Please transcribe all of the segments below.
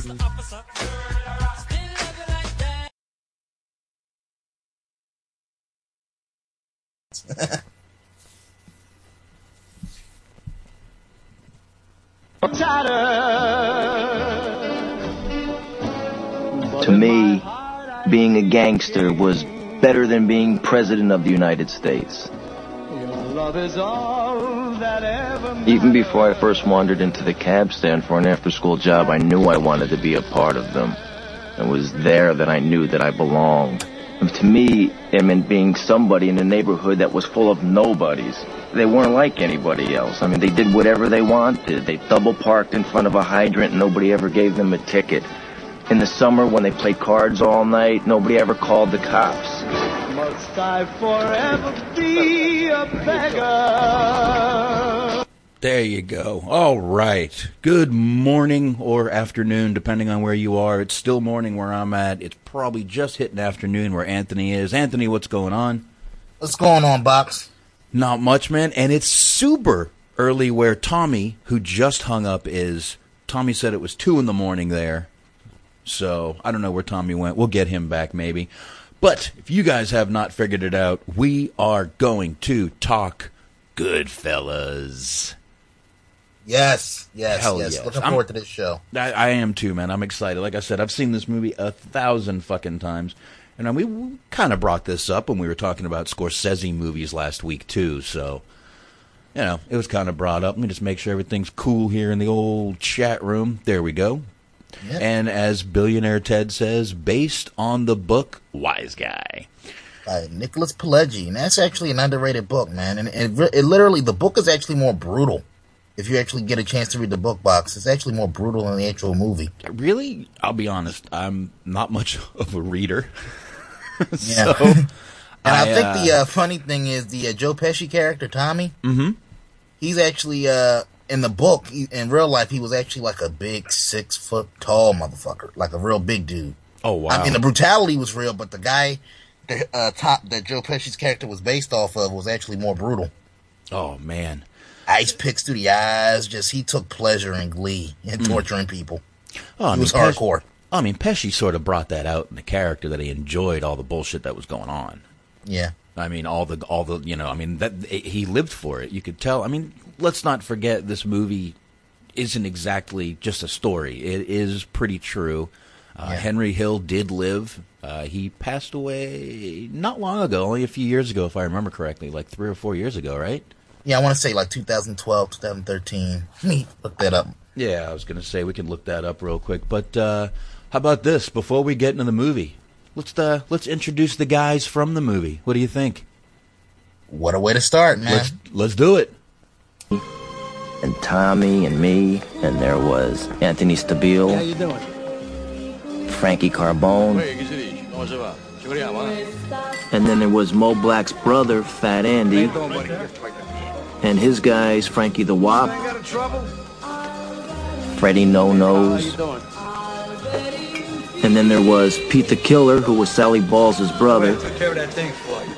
To me, being a gangster was better than being president of the United States. Even before I first wandered into the cab stand for an after-school job, I knew I wanted to be a part of them. It was there that I knew that I belonged. And to me, it meant being somebody in a neighborhood that was full of nobodies. They weren't like anybody else. I mean, they did whatever they wanted. They double parked in front of a hydrant nobody ever gave them a ticket. In the summer, when they played cards all night, nobody ever called the cops. Must I forever be a beggar? There you go. All right. Good morning or afternoon, depending on where you are. It's still morning where I'm at. It's probably just hitting afternoon where Anthony is. Anthony, what's going on? What's going on, Box? Not much, man. And it's super early where Tommy, who just hung up, is. Tommy said it was 2 in the morning there. So I don't know where Tommy went. We'll get him back maybe. But if you guys have not figured it out, we are going to talk Goodfellas. Yes, yes, Hell yes. yes. Looking I'm- forward to this show. I, I am too, man. I'm excited. Like I said, I've seen this movie a thousand fucking times. And we, we kind of brought this up when we were talking about Scorsese movies last week, too. So, you know, it was kind of brought up. Let me just make sure everything's cool here in the old chat room. There we go. Yeah. And as billionaire Ted says, based on the book Wise Guy. By Nicholas Pileggi, and that's actually an underrated book, man. And it, it literally, the book is actually more brutal. If you actually get a chance to read the book box, it's actually more brutal than the actual movie. Really, I'll be honest, I'm not much of a reader. Yeah. so, And I, think uh, the uh, funny thing is the uh, Joe Pesci character, Tommy. Mhm. He's actually uh, in the book. In real life, he was actually like a big six foot tall motherfucker, like a real big dude. Oh, wow. I mean, the brutality was real, but the guy the uh, top that Joe Pesci's character was based off of was actually more brutal. oh, man. Ice picks through the eyes. Just he took pleasure and glee in torturing people. Oh, I he was mean, Pesci- hardcore. I mean, Pesci sort of brought that out in the character that he enjoyed all the bullshit that was going on. Yeah, I mean, all the all the you know, I mean that he lived for it. You could tell. I mean, let's not forget this movie isn't exactly just a story. It is pretty true. Uh, Yeah. Henry Hill did live. Uh, he passed away not long ago, only a few years ago, if I remember correctly, like three or four years ago, right? yeah. I want to say like 2012, 2013. Let me look that up. Yeah, I was going to say we can look that up real quick. But uh, how about this? Before we get into the movie, let's uh, let's introduce the guys from the movie. What do you think? What a way to start, man. Let's let's do it. And Tommy and me, and there was Anthony Stabile, How you doing? Frankie Carbone, Hey, che si dice? Come si va? Ci vediamo, and then there was Mo Black's brother, Fat Andy, and his guys, Frankie the Wop, Got in trouble? Freddie No Nose, and then there was Pete the Killer, who was Sally Balls' brother, Took care of that thing for you.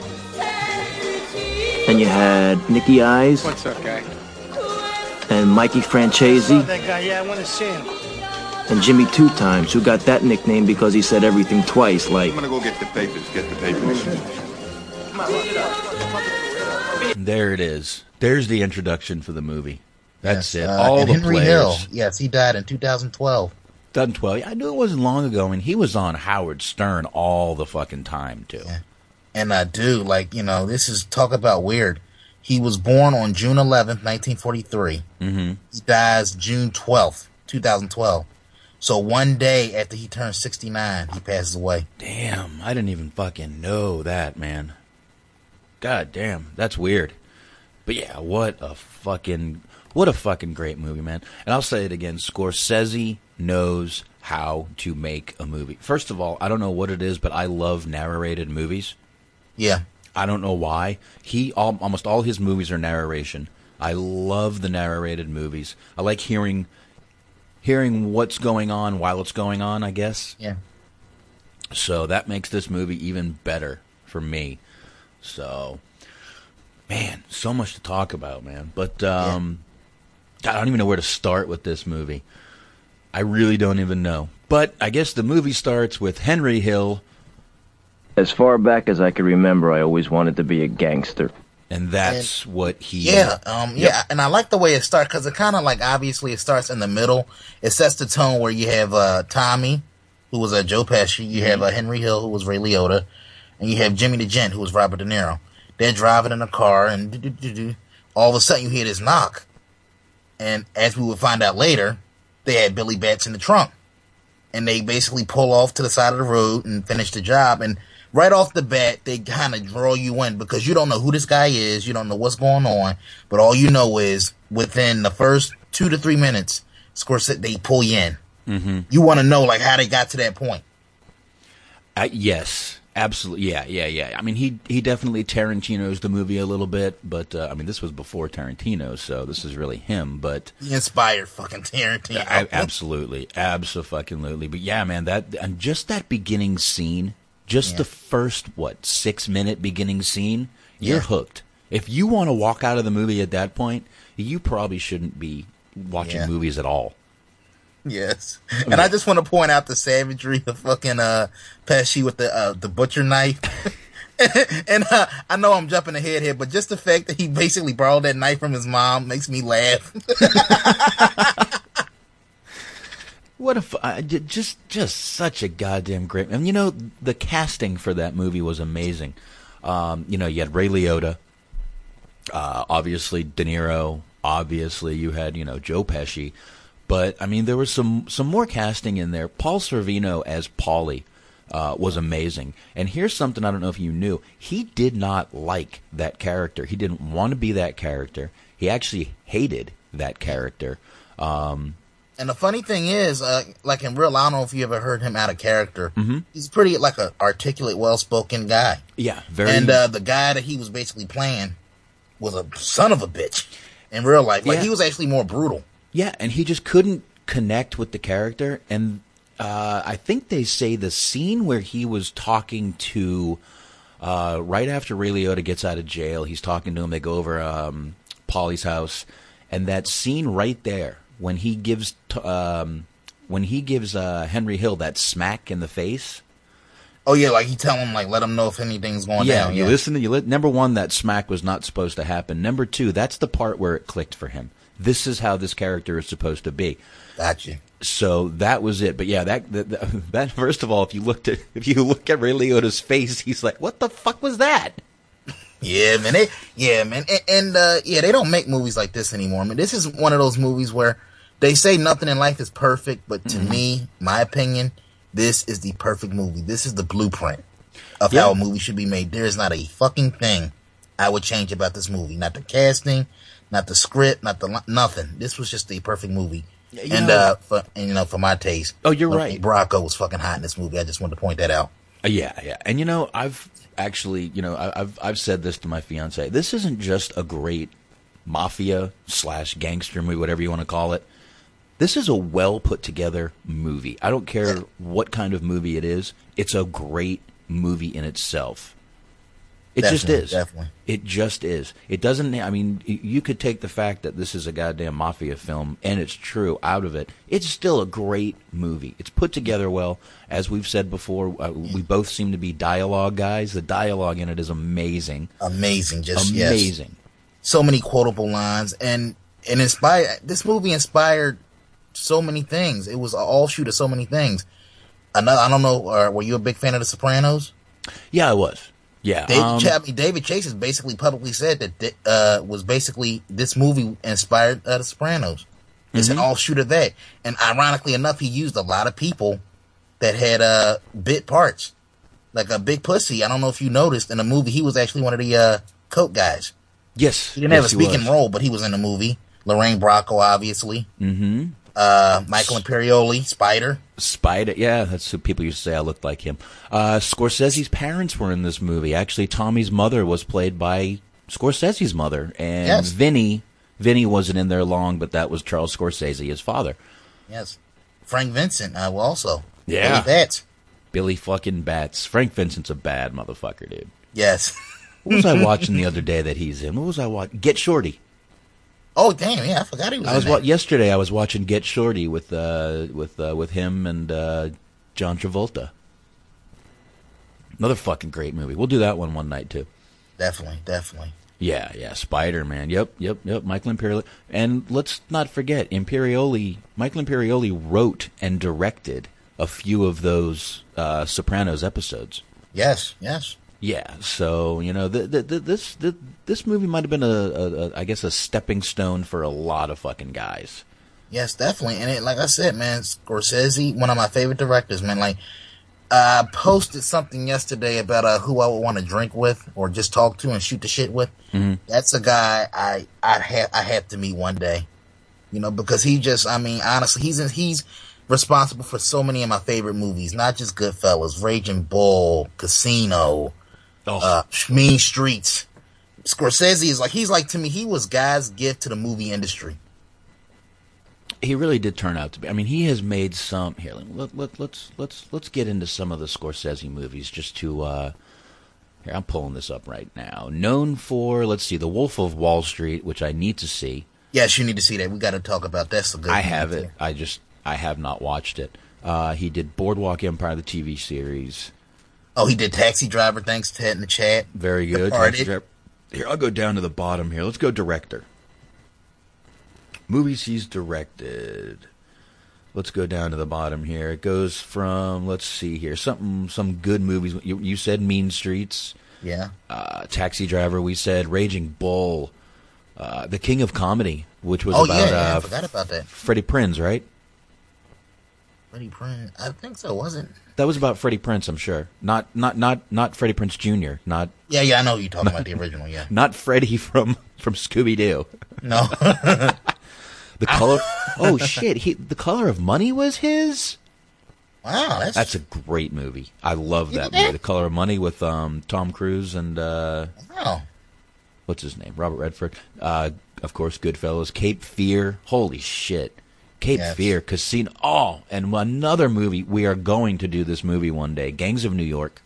and you had Nicky Eyes What's up, guy? And Mikey Franzese That guy, yeah, I want to see him. and Jimmy Two Times, who got that nickname because he said everything twice, like I'm gonna go get the papers. Get the papers. There it is. There's the introduction for the movie. That's Yes, it. uh, All and the Henry players. Hill. Yes, he died in 2012. Done twelve. I knew it wasn't long ago, and he was on Howard Stern all the fucking time too. Yeah. And I do like you know this is talk about weird. He was born on June 11th, 1943. Mm-hmm. He dies June 12th, 2012. So one day after he turns 69, he passes away. Damn, I didn't even fucking know that, man. God damn, that's weird. But yeah, what a fucking what a fucking great movie, man. And I'll say it again, Scorsese knows how to make a movie. First of all, I don't know what it is, but I love narrated movies. Yeah, I don't know why. He all, almost all his movies are narration. I love the narrated movies. I like hearing hearing what's going on while it's going on, I guess. yeah. So that makes this movie even better for me. So, man, so much to talk about, man. But um, God, I don't even know where to start with this movie. I really don't even know. But I guess the movie starts with Henry Hill, As far back as I can remember, I always wanted to be a gangster. and that's what he. Yeah, um, yeah, and I like the way it starts because it kind of like obviously it starts in the middle. It sets the tone where you have uh, Tommy, who was uh, Joe Pesci, you have uh, Henry Hill, who was Ray Liotta, and you have Jimmy the Gent, who was Robert De Niro. They're driving in a car, and all of a sudden you hear this knock, and as we would find out later, they had Billy Bats in the trunk, and they basically pull off to the side of the road and finish the job. And right off the bat, they kind of draw you in because you don't know who this guy is, you don't know what's going on, but all you know is within the first two to three minutes, Scorsese they pull you in. Mm-hmm. You want to know like how they got to that point. Uh, yes, absolutely. Yeah, yeah, yeah. I mean, he he definitely Tarantino's the movie a little bit, but uh, I mean, this was before Tarantino, so this is really him. But He inspired fucking Tarantino. I, absolutely, absolutely. But yeah, man, that and just that beginning scene, just Yeah. the first what six minute beginning scene, you're Yeah. hooked. If you want to walk out of the movie at that point, you probably shouldn't be watching Yeah. movies at all. Yes, and I just want to point out the savagery of fucking uh Pesci with the uh, the butcher knife. and uh, I know I'm jumping ahead here, but just the fact that he basically borrowed that knife from his mom makes me laugh. What a fu- I- j- just just such a goddamn great. And you know the casting for that movie was amazing. Um, you know you had Ray Liotta, uh, obviously De Niro, obviously you had you know Joe Pesci, but I mean there was some some more casting in there. Paul Sorvino as Paulie uh, was amazing. And here's something I don't know if you knew: he did not like that character. He didn't want to be that character. He actually hated that character. Um, And the funny thing is, uh, like in real, I don't know if you ever heard him out of character. Mm-hmm. He's pretty like a articulate, well spoken guy. yeah, very. And uh, the guy that he was basically playing was a son of a bitch in real life. Like Yeah. he was actually more brutal. Yeah, and he just couldn't connect with the character. And uh, I think they say the scene where he was talking to, uh, right after Ray Liotta gets out of jail, he's talking to him. They go over um, Paulie's house, and that scene right there when he gives t- um, when he gives uh, Henry Hill that smack in the face. Oh yeah, like he tell him like let him know if anything's going yeah, down. you listen to you. Li- number one, that smack was not supposed to happen. Number two, that's the part where it clicked for him. This is how this character is supposed to be. Gotcha. So that was it. But yeah, that, that that first of all, if you looked at if you look at Ray Liotta's face, he's like, "What the fuck was that?" Yeah, man. They, yeah, man. And, and uh, yeah, they don't make movies like this anymore. I mean, this is one of those movies where they say nothing in life is perfect, but to me, my opinion, this is the perfect movie. This is the blueprint of Yeah. how a movie should be made. There is not a fucking thing I would change about this movie. Not the casting, not the script, not the nothing. This was just the perfect movie. and know- uh, for and, you know, for my taste. Oh, you're right. Bracco was fucking hot in this movie. I just wanted to point that out. Uh, Yeah, yeah. And you know, I've actually, you know, I- I've I've said this to my fiance. This isn't just a great mafia slash gangster movie, whatever you want to call it. This is a well put together movie. I don't care what kind of movie it is. It's a great movie in itself. It just is. definitely. It just is. It doesn't. I mean, you could take the fact that this is a goddamn mafia film, and it's true out of it. It's still a great movie. It's put together well. As we've said before, uh, we both seem to be dialogue guys. The dialogue in it is amazing. Amazing, just yes. Amazing. so many quotable lines and and inspired this movie inspired so many things it was an offshoot of so many things another i don't know uh, were you a big fan of the sopranos Yeah, I was. Yeah. David, um, Ch- I mean, David Chase has basically publicly said that th- uh, was basically this movie inspired uh, the Sopranos. It's Mm-hmm. an offshoot of that, and ironically enough, he used a lot of people that had uh, bit parts, like a big pussy. I don't know if you noticed in the movie, he was actually one of the uh, coat guys. yes. He didn't have a speaking role, but he was in the movie. Lorraine Bracco, obviously. Mm-hmm. Uh, Michael Imperioli, Spider. Spider, yeah, that's who people used to say I looked like him. Uh, Scorsese's parents were in this movie. Actually, Tommy's mother was played by Scorsese's mother, and Yes. Vinny, Vinny wasn't in there long, but that was Charles Scorsese, his father. Yes. Frank Vincent, uh, also. Yeah. Billy Bats. Billy fucking Bats. Frank Vincent's a bad motherfucker, dude. Yes. What was I watching the other day that he's in? What was I watching? Get Shorty. Oh damn, yeah, I forgot he was. I was that. yesterday. I was watching Get Shorty with uh, with uh, with him and uh, John Travolta. Another fucking great movie. We'll do that one one night too. Definitely, definitely. Yeah, yeah, Spider Man. Yep, yep, yep. Michael Imperioli, and let's not forget Imperioli. Michael Imperioli wrote and directed a few of those uh, Sopranos episodes. Yes, yes. Yeah, so you know, the, the, the, this the, this movie might have been a, a, a, I guess, a stepping stone for a lot of fucking guys. Yes, definitely. And it, like I said, man, Scorsese, one of my favorite directors, man. Like, I posted something yesterday about uh, who I would want to drink with or just talk to and shoot the shit with. That's a guy I I have I have to meet one day. You know, because he just, I mean, honestly, he's he's responsible for so many of my favorite movies, not just Goodfellas, Raging Bull, Casino, Oh, uh, Mean Streets. Scorsese is like he's like to me, he was God's gift to the movie industry. he really did turn out to be. I mean, he has made some. Here, let, let, let's let's let's get into some of the Scorsese movies just to. Uh, here, I'm pulling this up right now. Known for, let's see, The Wolf of Wall Street, which I need to see. Yes, you need to see that. We got to talk about that. that's a good. I have it. I just I have not watched it. Uh, he did Boardwalk Empire, the TV series. Oh, he did Taxi Driver. Thanks to Ted in the chat. Very good. Taxi Driver. Here, I'll go down to the bottom here. Let's go director. Movies he's directed. Let's go down to the bottom here. It goes from let's see here, something some good movies. You, you said Mean Streets, Yeah. uh, Taxi Driver. We said Raging Bull, uh, The King of Comedy, which was Oh about yeah, yeah, I uh, forgot about that. Freddie Prinze, right? Freddie Prinze. I think so. Wasn't? That was about Freddie Prinze, I'm sure. Not not not not Freddie Prinze Jr. Not Yeah, yeah. I know you're talking about the original. Yeah. not Freddie from from Scooby Doo. No. The color. oh shit! He, the color of money was his. wow, that's, That's a great movie. I love that movie. The color of money with um, Tom Cruise and uh, wow. what's his name? Robert Redford. Uh, of course, Goodfellas. Cape Fear. Holy shit! Cape Yes. Fear. Casino. Oh, and another movie. We are going to do this movie one day. Gangs of New York.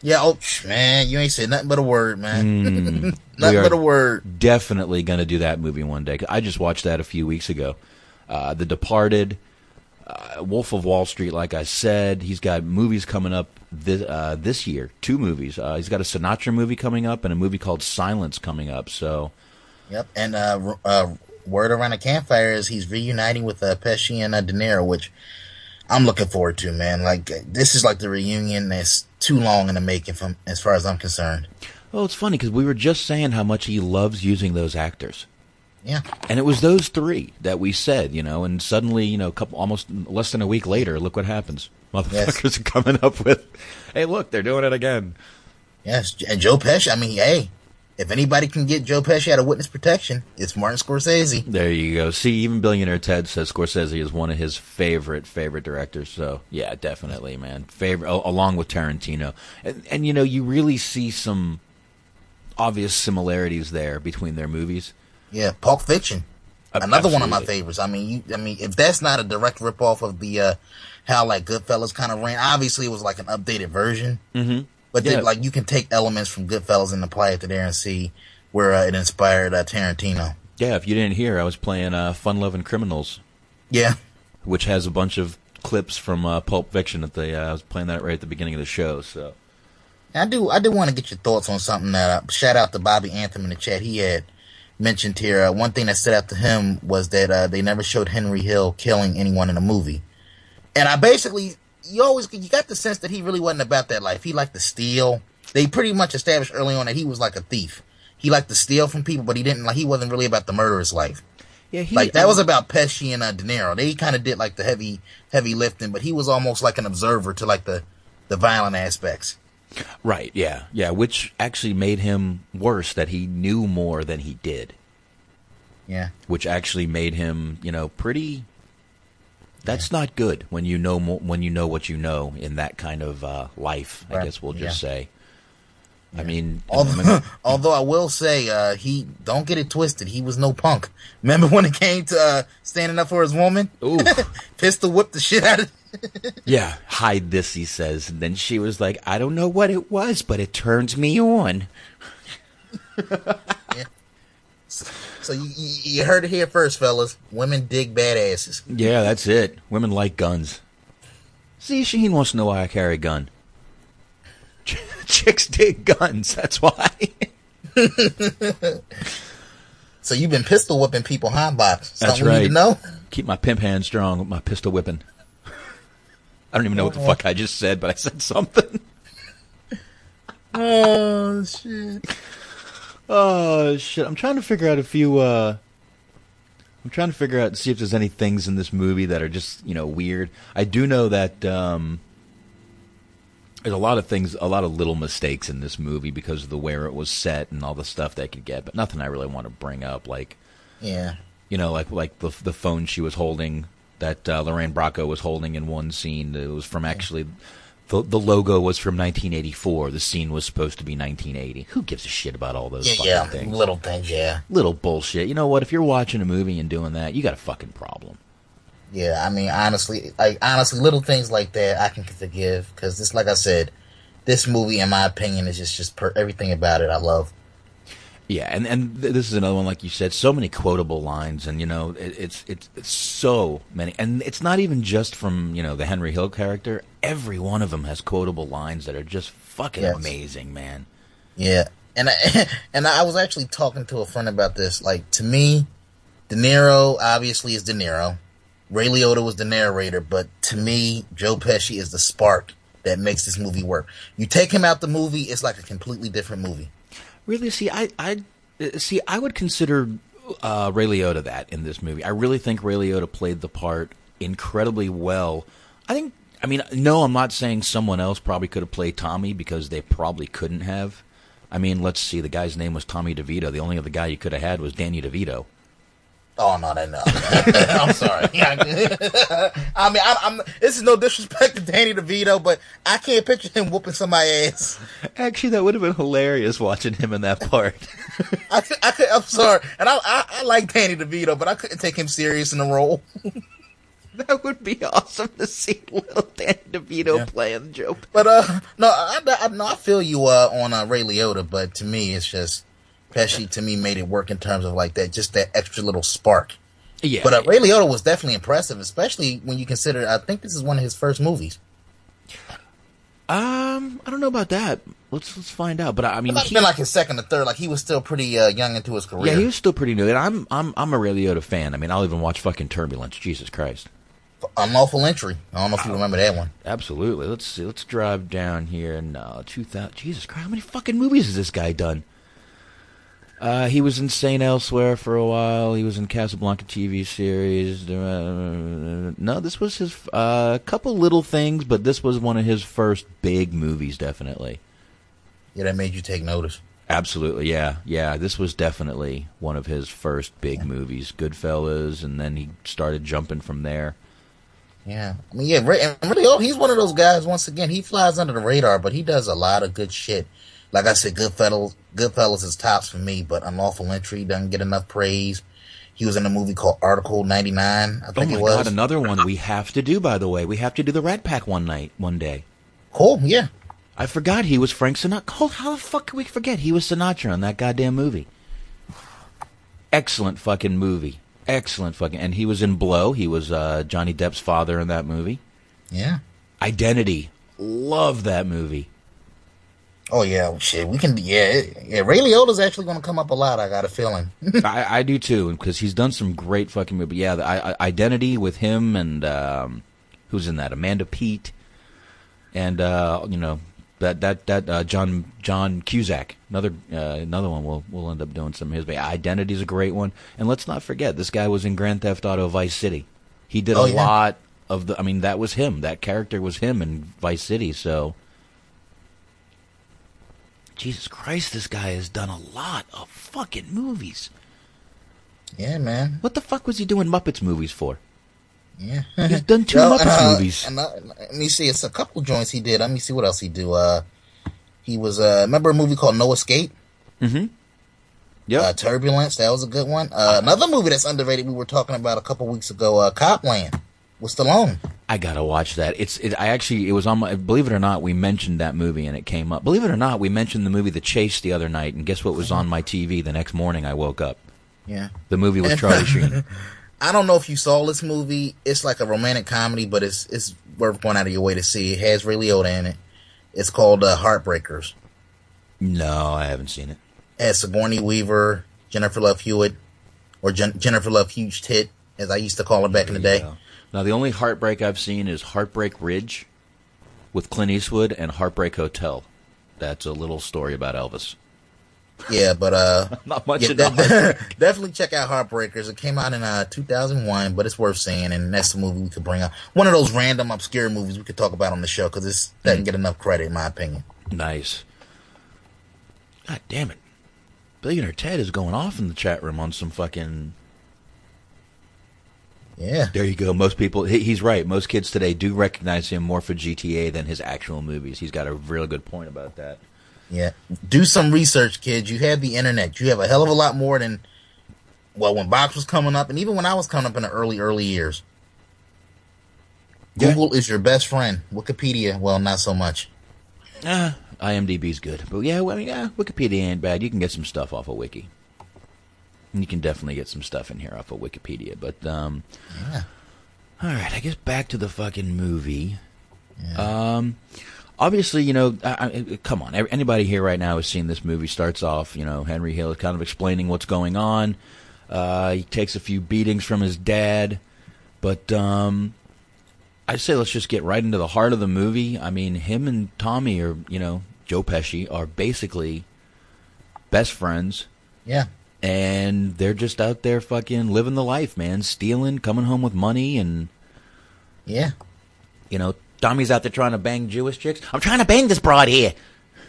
Yeah. Oh man, you ain't said nothing but a word, man. We nothing but a word. Definitely going to do that movie one day. I just watched that a few weeks ago. Uh, the Departed, uh, Wolf of Wall Street. Like I said, he's got movies coming up this uh, this year. Two movies. Uh, he's got a Sinatra movie coming up and a movie called Silence coming up. So Yep. And uh, uh, word around the campfire is he's reuniting with uh, Pesci and uh, De Niro, which I'm looking forward to, man. Like this is like the reunion that's too long in the making, from as far as I'm concerned. Well, it's funny because we were just saying how much he loves using those actors. Yeah. And it was those three that we said, you know, and suddenly, you know, a couple, almost less than a week later, look what happens. Motherfuckers are coming up with, hey, look, they're doing it again. Yes. And Joe Pesci. I mean, hey, if anybody can get Joe Pesci out of witness protection, it's Martin Scorsese. There you go. See, even Billionaire Ted says Scorsese is one of his favorite, favorite directors. So, yeah, definitely, man. Favorite, along with Tarantino. And, and, you know, you really see some obvious similarities there between their movies. Yeah. Pulp Fiction. Another one of my favorites. I mean, you, I mean, if that's not a direct ripoff of the uh how like Goodfellas kind of ran, obviously it was like an updated version. Mm-hmm. But then, Yeah. like you can take elements from Goodfellas and apply it to there and see where uh, it inspired uh, Tarantino. Yeah, if you didn't hear, I was playing uh, Fun Loving Criminals, Yeah, which has a bunch of clips from uh, Pulp Fiction. At the uh, I was playing that right at the beginning of the show. So I do. I do want to get your thoughts on something that. Uh, shout out to Bobby Anthem in the chat. He had mentioned here. Uh, one thing that stood out to him was that uh, they never showed Henry Hill killing anyone in a movie, and I basically you always you got the sense that he really wasn't about that life. He liked to steal. They pretty much established early on that he was like a thief. He liked to steal from people, but he didn't like. He wasn't really about the murderous life. yeah, he, like that was about Pesci and uh, De Niro. They kind of did like the heavy, heavy lifting, but he was almost like an observer to like the, the violent aspects. right. Yeah, yeah, which actually made him worse. That he knew more than he did. Yeah, which actually made him, you know, pretty. That's not good when you know mo- when you know what you know in that kind of uh, life. I guess we'll just yeah. say. I mean, I although, mean, although I will say, uh, he don't get it twisted. He was no punk. Remember when it came to uh, standing up for his woman? ooh, Pistol whipped the shit out of. yeah, hide this, he says. And then she was like, "I don't know what it was, but it turns me on." So you, you, you heard it here first, fellas. Women dig badasses. Yeah, that's it. Women like guns. See, Sheen wants to know why I carry a gun. Ch- Chicks dig guns. That's why. So you've been pistol whipping people, huh, Box? Something That's we right. need to know. Keep my pimp hand strong with my pistol whipping. I don't even know what the fuck I just said, but I said something. Oh shit! Oh shit! I'm trying to figure out if you. uh I'm trying to figure out see if there's any things in this movie that are just you know weird. I do know that um there's a lot of things, a lot of little mistakes in this movie because of the where it was set and all the stuff they could get, but nothing I really want to bring up. Like Yeah, you know, like like the the phone she was holding that uh, Lorraine Bracco was holding in one scene. It was from actually the the logo was from 1984. The scene was supposed to be 1980. Who gives a shit about all those yeah, fucking yeah. things? Little things, yeah, Little bullshit. You know what? If you're watching a movie and doing that, you got a fucking problem. yeah. I mean, honestly, like honestly, little things like that I can forgive because this, like I said, this movie, in my opinion, is just just per- everything about it I love. Yeah, and and th- this is another one, like you said, so many quotable lines, and you know, it, it's, it's it's so many, and it's not even just from you know the Henry Hill character. Every one of them has quotable lines that are just fucking Yes. amazing, man. Yeah, and I, and I was actually talking to a friend about this. Like to me, De Niro obviously is De Niro. Ray Liotta was the narrator, but to me, Joe Pesci is the spark that makes this movie work. You take him out the movie, it's like a completely different movie. Really, see, I I see, I would consider uh, Ray Liotta that in this movie. I really think Ray Liotta played the part incredibly well. I think. I mean, no, I'm not saying someone else probably could have played Tommy because they probably couldn't have. I mean, let's see. The guy's name was Tommy DeVito. The only other guy you could have had was Danny DeVito. Oh no, that no. I'm sorry. I mean, I'm, I'm. This is no disrespect to Danny DeVito, but I can't picture him whooping somebody's ass. Actually, that would have been hilarious watching him in that part. I, I, I'm sorry, and I, I, I like Danny DeVito, but I couldn't take him serious in the role. that would be awesome to see little Danny DeVito Yeah. playing Joe. But uh, no, I, I, no, I feel you uh, on uh, Ray Liotta, but to me, it's just Pesci. To me, made it work in terms of like that, just that extra little spark. Yeah, But uh, Ray Liotta was definitely impressive, especially when you consider. I think this is one of his first movies. um, I don't know about that. Let's let's find out. But I mean, have he- been like his second or third. Like he was still pretty uh, young into his career. Yeah, he was still pretty new, and I'm I'm I'm a Ray Liotta fan. I mean, I'll even watch fucking Turbulence. Jesus Christ, Unlawful entry. I don't know if you remember that one. absolutely. Let's see. Let's drive down here in uh, 2000. Jesus Christ, how many fucking movies has this guy done? Uh, he was in St. Elsewhere for a while. He was in Casablanca TV series. Uh, no, this was his a uh, couple little things, but this was one of his first big movies, definitely. Yeah, that made you take notice. Absolutely, yeah, yeah. This was definitely one of his first big movies, Goodfellas, and then he started jumping from there. Yeah, I mean, yeah, and really, oh, he's one of those guys. Once again, he flies under the radar, but he does a lot of good shit. Like I said, Goodfellas, Goodfellas is tops for me, but Unlawful Entry doesn't get enough praise. He was in a movie called Article 99, I Oh think my it was. god, another one we have to do. By the way, we have to do the Rat Pack one night, one day. cool, yeah. I forgot he was Frank Sinatra. How the fuck could we forget he was Sinatra in that goddamn movie? Excellent fucking movie. Excellent fucking. And he was in Blow. He was uh, Johnny Depp's father in that movie. Yeah. Identity. Love that movie. Oh yeah, shit. We can. Yeah, yeah. Ray Liotta's actually going to come up a lot. I got a feeling. I, I do too, because he's done some great fucking movies. Yeah, the, I, Identity with him and um, who's in that? Amanda Peet, and uh, you know that that that uh, John John Cusack. Another uh, another one. We'll we'll end up doing some of his. But Identity's a great one, and let's not forget this guy was in Grand Theft Auto Vice City. He did Oh, a yeah. lot of the. I mean, that was him. That character was him in Vice City. So. Jesus Christ, this guy has done a lot of fucking movies. yeah, man. What the fuck was he doing Muppets movies for? Yeah. He's done two Yo, Muppets uh, movies. And, uh, let me see. It's a couple joints he did. Let me see what else he do. Uh, he was. Uh, remember a movie called No Escape? Mm-hmm. Yep. Uh, Turbulence. That was a good one. Uh, another movie that's underrated. We were talking about a couple weeks ago. Uh, Copland with Stallone. I gotta watch that. It's. It, I actually. It was on my. Believe it or not, we mentioned that movie and it came up. Believe it or not, we mentioned the movie The Chase the other night, and guess what was on my TV the next morning? I woke up. Yeah. The movie with Charlie Sheen. I don't know if you saw this movie. It's like a romantic comedy, but it's it's worth going out of your way to see. It has Ray Liotta in it. It's called uh, Heartbreakers. No, I haven't seen it. It has Sigourney Weaver, Jennifer Love Hewitt, or Jen- Jennifer Love Huge Tit, as I used to call her back in the day. Yeah. Now the only heartbreak I've seen is Heartbreak Ridge with Clint Eastwood and Heartbreak Hotel. That's a little story about Elvis. Yeah, but uh, Not much yeah, of de- that. definitely check out Heartbreakers. It came out in uh 2001, but it's worth seeing, and that's the movie we could bring up. One of those random obscure movies we could talk about on the show because this Mm. doesn't get enough credit, in my opinion. Nice. God damn it. Billionaire Ted is going off in the chat room on some fucking. Yeah, There you go. Most people, he, he's right. Most kids today do recognize him more for GTA than his actual movies. He's got a real good point about that. yeah. Do some research, kids. You have the internet. You have a hell of a lot more than well when Box was coming up, and even when I was coming up in the early early years. Yeah. Google is your best friend. Wikipedia, well, not so much. Uh, IMDb's good, but yeah, well, yeah, Wikipedia ain't bad. You can get some stuff off of Wiki. You can definitely get some stuff in here off of Wikipedia. But um, Yeah. all right, I guess back to the fucking movie. Um, obviously, you know, I, I, come on, anybody here right now has seen this movie. Starts off, you know, Henry Hill is kind of explaining what's going on. Uh, he takes a few beatings from his dad, but um, I say let's just get right into the heart of the movie. I mean, him and Tommy are, you know, Joe Pesci are basically best friends, Yeah. And they're just out there fucking living the life, man, stealing, coming home with money, and Yeah. you know, Tommy's out there trying to bang Jewish chicks. I'm trying to bang this broad here.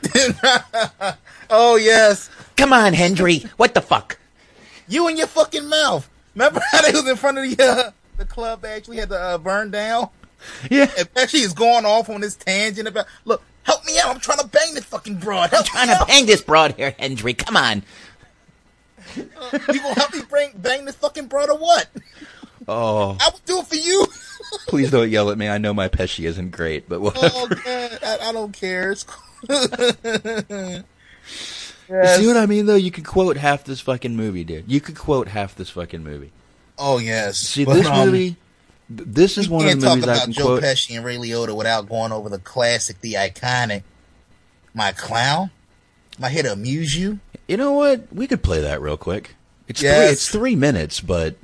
Oh yes. Come on, Hendry. What the fuck? You and your fucking mouth. Remember how they was in front of the uh, the club they actually had to uh, burn down? Yeah. And Pesci is going off on this tangent about, look, help me out. I'm trying to bang this fucking broad. Help I'm Trying to out. bang this broad here, Hendry. Come on. You gonna help me bang, bang this fucking broad or what? Oh, I would do it for you. please don't yell at me. I know my Pesci isn't great, but whatever. oh, God. I, I don't care. It's cool. You see what I mean, though? You could quote half this fucking movie, dude. You could quote half this fucking movie. Oh, yes. See, But, this um, movie, this is one of the talk movies I about can Joe quote. Pesci and Ray Liotta without going over the classic, the iconic, My Clown. Am I here to amuse you? You know what? We could play that real quick. It's three. It's three minutes, but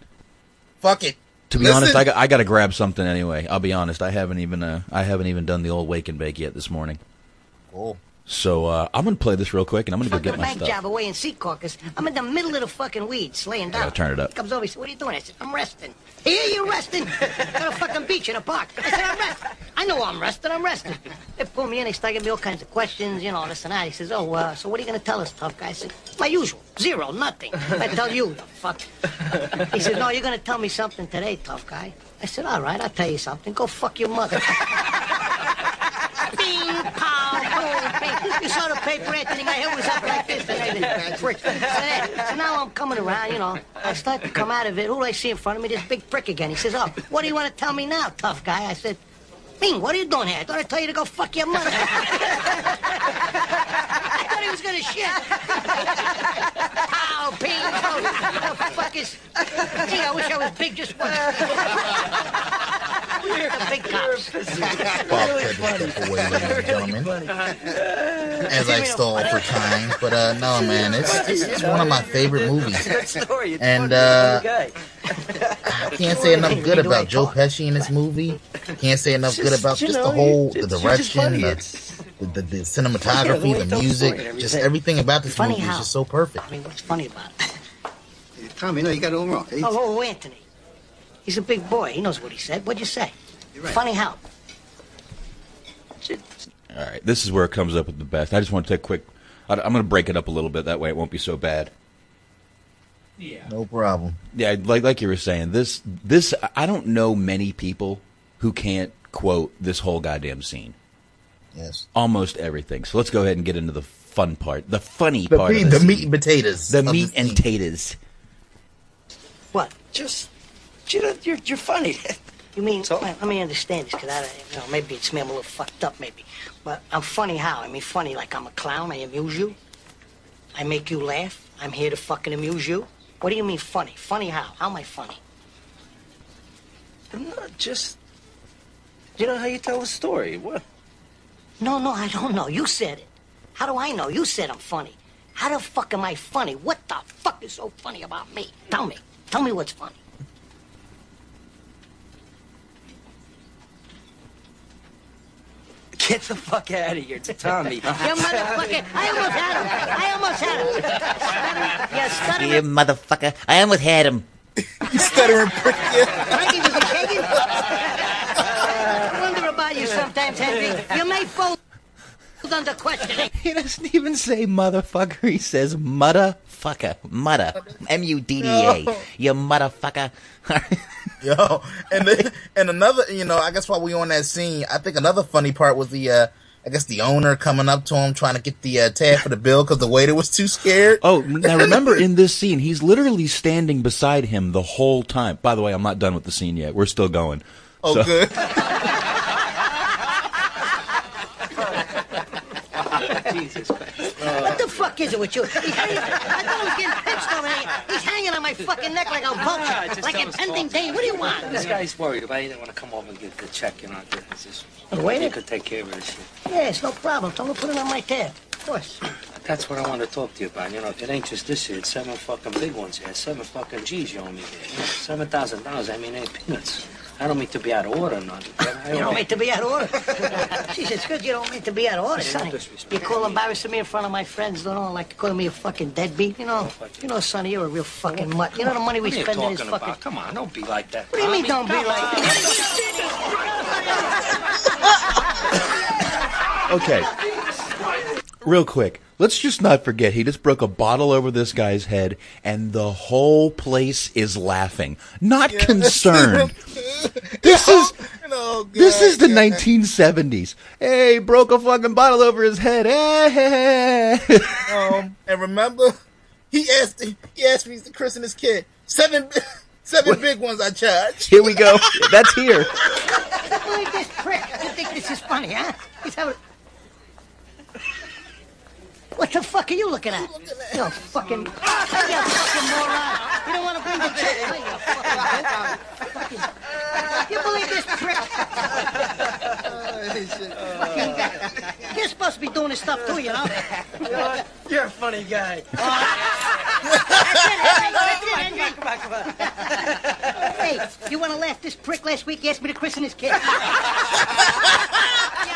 Fuck it. to be Listen- honest, I got, I got to grab something anyway. I'll be honest. I haven't even uh, I haven't even done the old wake and bake yet this morning. Cool. So uh, I'm gonna play this real quick, and I'm gonna go fucking get my bank stuff. job away in Secaucus. I'm in the middle of the fucking weeds, laying down. Yeah, turn it up. He comes over, he said, what are you doing? I said, I'm resting. Here you resting? Got a fucking beach in a park. I said, I'm resting. I know I'm resting, I'm resting. They pull me in, they start giving me all kinds of questions, you know, this and that. He says, oh, uh, so what are you going to tell us, tough guy? I said, my usual, zero, nothing. I tell you, the fuck. He said, no, you're going to tell me something today, tough guy. I said, all right, I'll tell you something. Go fuck your mother. Bing, pow, boom, bing. You saw the paper, Anthony. My head was up like this. I. So, now I'm coming around, you know. I start to come out of it. Who do I see in front of me? This big prick again. He says, oh, what do you want to tell me now, tough guy? I said, Bing, what are you doing here? I thought I'd tell you to go fuck your mother. I thought he was gonna shit. Pow, ping, pow. What the fuck is... Gee, I wish I was big just once. The big cops. Bob Cedric step away, ladies and gentlemen. As I stall for time, but uh, no, man, it's, it's it's one of my favorite movies. And, uh, I can't say enough good about Joe Pesci in this movie. Can't say enough good about just the whole the direction, the, the, the, the cinematography, the music, just everything about this movie is just so perfect. I mean, what's funny about it? Tommy, no, you got it all wrong. Oh, oh, Anthony. He's a big boy. He knows what he said. What'd you say? You're right. Funny how? All right, this is where it comes up with the best. I just want to take a quick. I- I'm gonna break it up a little bit. That way, it won't be so bad. Yeah. No problem. Yeah, like like you were saying, this this I don't know many people who can't quote this whole goddamn scene. Yes. Almost everything. So let's go ahead and get into the fun part, the funny The, part, meat, of the this meat and potatoes. the meat this and taters. What? Just, you know, you're, you're funny. You mean, So? let me understand this, because I, don't- you know, maybe it's me, I'm a little fucked up, maybe. But I'm funny how? I mean, funny like I'm a clown, I amuse you. I make you laugh. I'm here to fucking amuse you. What do you mean funny? Funny how? How am I funny? I'm not just. You know how you tell a story. What? No, no, I don't know. You said it. How do I know? You said I'm funny. How the fuck am I funny? What the fuck is so funny about me? Tell me. Tell me what's funny. Get the fuck out of here. It's Tommy. You motherfucker. I almost had him. I almost had him. You stuttering. You motherfucker. I almost had him. You stuttering prick. Yeah. Frankie, was he? I wonder about you sometimes, Henry. You may fold under questioning. He doesn't even say motherfucker. He says motherfucker. Mudder. M-U-D-D-A. You motherfucker. Yo, and then, and another, you know, I guess while we on that scene, I think another funny part was the, uh, I guess the owner coming up to him trying to get the uh, tab for the bill because the waiter was too scared. Oh, now remember in this scene, he's literally standing beside him the whole time. By the way, I'm not done with the scene yet. We're still going. Oh, So- good. Jesus Christ. What the fuck is it with you? Hanging, I thought I was getting pinched over here. He's hanging on my fucking neck like a Ah, vulture, like impending all. day. What do you want? This guy's worried about. He didn't want to come over and get the check. You know, it's just. The waiter? You could take care of this shit. Yes, no problem. Tell him to put it on my tab. Of course. That's what I want to talk to you about. You know, it ain't just this here. It's seven fucking big ones here. Seven fucking G's you owe me here. Seven thousand dollars. I mean, ain't peanuts. I don't mean to be out of order, or nothing. but I You don't owe- mean to be out of order. Jeez, it's good you don't mean to be out of order, Hey, no Sonny. disrespect. You call embarrassing me in front of my friends, don't know, like calling me a fucking deadbeat, you know? Oh, you know, Sonny, you're a real fucking mutt. You know the money we What are you spend in this talking fucking... about? Come on, don't be like that. What do you mean, don't be like that? Okay. Real quick. Let's just not forget he just broke a bottle over this guy's head and the whole place is laughing. Not concerned. This is Oh, God. this is the 1970s. Hey, broke a fucking bottle over his head. Um, and remember, he asked he asked me to christen his kid. Seven seven big ones I charge. Here we go. That's here. Look at this prick. You think this is funny, huh? He's having... What the fuck are you looking at? You fucking... You fucking moron. You don't want to bring the check. You fucking... fucking you believe this prick? Fucking- You're supposed to be doing this stuff too, you know? You're a funny guy. Come on, come on. Hey, you want to laugh? This prick last week asked me to christen his kid. yeah,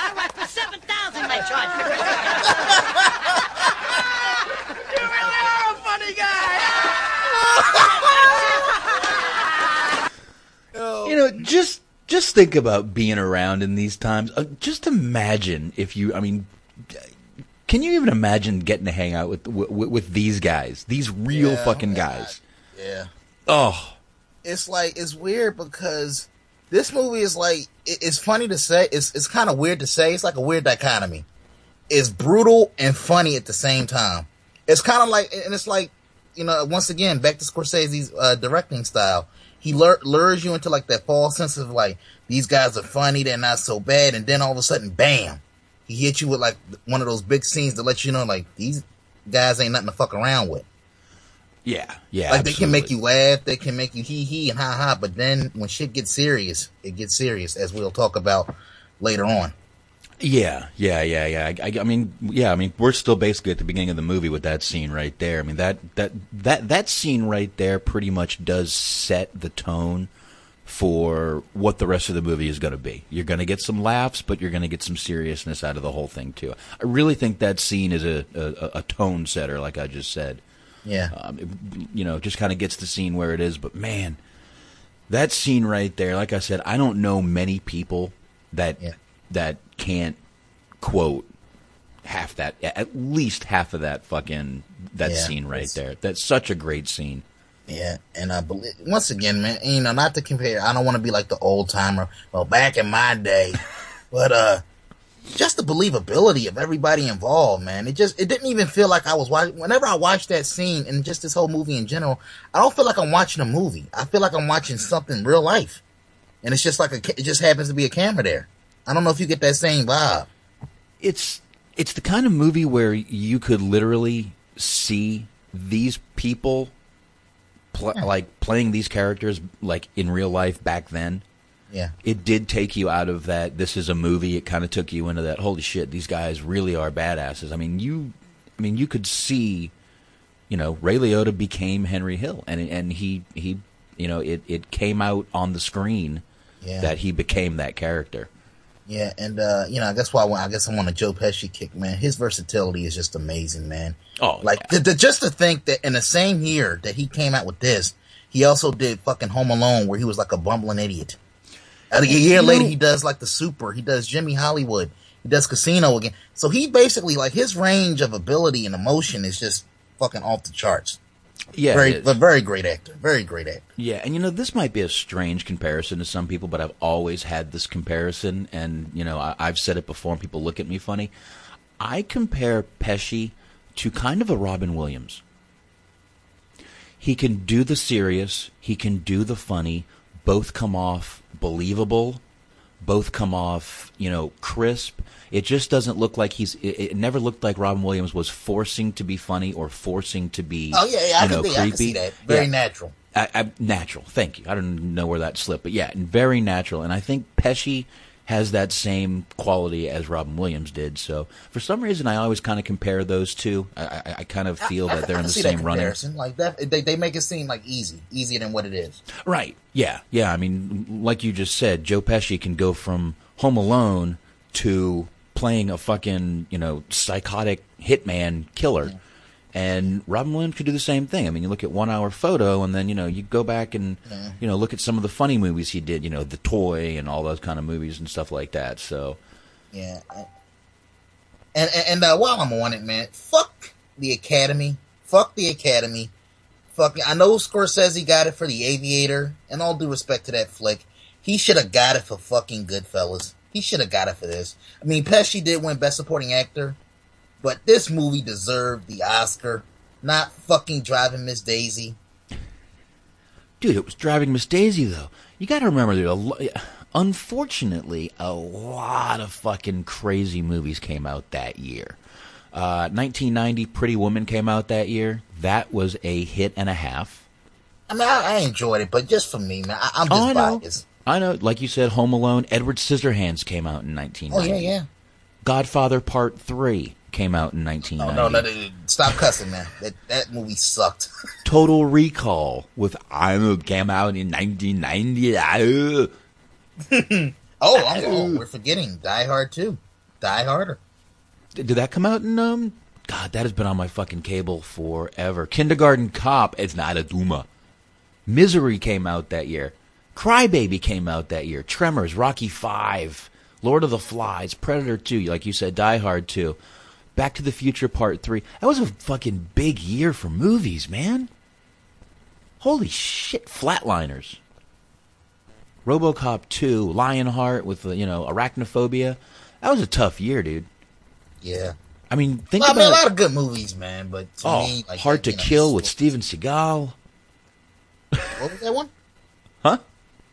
all right, for 7000 I charge for christening. You really are a funny guy. You know, just just think about being around in these times. Uh, just imagine if you. I mean, can you even imagine getting to hang out with with, with these guys? These real Yeah, fucking guys. Yeah. Oh, It's like it's weird because this movie is like it, it's funny to say. It's it's kind of weird to say. It's like a weird dichotomy. It's brutal and funny at the same time. It's kind of like and it's like you know once again back to Scorsese's uh, directing style. He lure, lures you into like that false sense of like these guys are funny, they're not so bad, and then all of a sudden, bam, he hits you with like one of those big scenes to let you know like these guys ain't nothing to fuck around with. yeah, yeah. Like they can make you laugh, they can make you hee hee and ha ha, but then when shit gets serious, it gets serious, as we'll talk about later on. Yeah, yeah, yeah, yeah. I, I, mean, yeah. I mean, we're still basically at the beginning of the movie with that scene right there. I mean, that that that that scene right there pretty much does set the tone for what the rest of the movie is going to be. You're going to get some laughs, but you're going to get some seriousness out of the whole thing too. I really think that scene is a a, a tone setter, like I just said. Yeah. Um, it, you know, just kind of gets the scene where it is. But man, that scene right there, like I said, I don't know many people that Yeah. That can't quote half that, at least half of that fucking that Yeah, scene right there. That's such a great scene. Yeah, and I believe once again, man, you know, not to compare. I don't want to be like the old timer. Well, back in my day, but uh, just the believability of everybody involved, man. It just it didn't even feel like I was watching. Whenever I watch that scene and just this whole movie in general, I don't feel like I'm watching a movie. I feel like I'm watching something real life, and it's just like a. It just happens to be a camera there. I don't know if you get that same vibe. It's it's the kind of movie where you could literally see these people pl- like playing these characters like in real life back then. Yeah. It did take you out of that. This is a movie. It kind of took you into that. Holy shit! These guys really are badasses. I mean, you, I mean, you could see, you know, Ray Liotta became Henry Hill, and and he he, you know, it it came out on the screen Yeah. that he became that character. Yeah, and uh, you know, I guess why I, I guess I'm on a Joe Pesci kick, man. His versatility is just amazing, man. Oh, like the, the, just to think that in the same year that he came out with this, he also did fucking Home Alone, where he was like a bumbling idiot. And a year later, he does like the Super. He does Jimmy Hollywood. He does Casino again. So he basically like his range of ability and emotion is just fucking off the charts. Yeah, very, a very great actor. Very great actor. Yeah, and you know this might be a strange comparison to some people, but I've always had this comparison, and you know I, I've said it before, and people look at me funny. I compare Pesci to kind of a Robin Williams. He can do the serious, he can do the funny. Both come off believable. Both come off, you know, crisp. It just doesn't look like he's. It, it never looked like Robin Williams was forcing to be funny or forcing to be. Oh yeah, yeah, I you know, see, I can see that. Very Yeah. natural. I, I, natural. Thank you. I don't know where that slipped, but yeah, and very natural. And I think Pesci has that same quality as Robin Williams did. So for some reason, I always kind of compare those two. I, I, I kind of feel I- that they're in the same running. Like that, they they make it seem like easy, easier than what it is. Right. Yeah. Yeah. I mean, like you just said, Joe Pesci can go from Home Alone to playing a fucking, you know, psychotic hitman killer. And Robin Williams could do the same thing. I mean, you look at One Hour Photo, and then you know you go back and you know look at some of the funny movies he did. You know, The Toy and all those kind of movies and stuff like that. So, Yeah. I, and and, and uh, while I'm on it, man, fuck the Academy. Fuck the Academy. Fuck. I know Scorsese got it for The Aviator, and all due respect to that flick, he should have got it for fucking Goodfellas. He should have got it for this. I mean, Pesci did win Best Supporting Actor, but this movie deserved the Oscar, not fucking Driving Miss Daisy. dude, it was driving Miss Daisy though. You got to remember, dude. Unfortunately, a lot of fucking crazy movies came out that year. Uh, 1990, Pretty Woman came out that year. That was a hit and a half. I mean, I, I enjoyed it, but just for me, man, I, I'm just Oh, biased. I know, like you said, Home Alone. Edward Scissorhands came out in 1990. Oh yeah, yeah. Godfather Part Three came out in No, 1990. no, no, no, no, stop cussing, man. That that movie sucked. Total Recall with I know came out in 1990. Ah, Oh, I'm, oh, we're forgetting Die Hard too. Die Harder. Did did that come out in um? God, that has been on my fucking cable forever. Kindergarten Cop. It's not a Duma. Misery came out that year. Crybaby came out that year. Tremors, Rocky Five, Lord of the Flies, Predator Two. Like you said, Die Hard Two, Back to the Future Part Three. That was a fucking big year for movies, man. Holy shit, Flatliners. RoboCop 2, Lionheart with the, you know, arachnophobia. That was a tough year, dude. Yeah. I mean, think Well, I mean, a lot of good movies, man. But to oh, me, like, Hard to know, Kill with Steven Seagal. What was that one? Huh?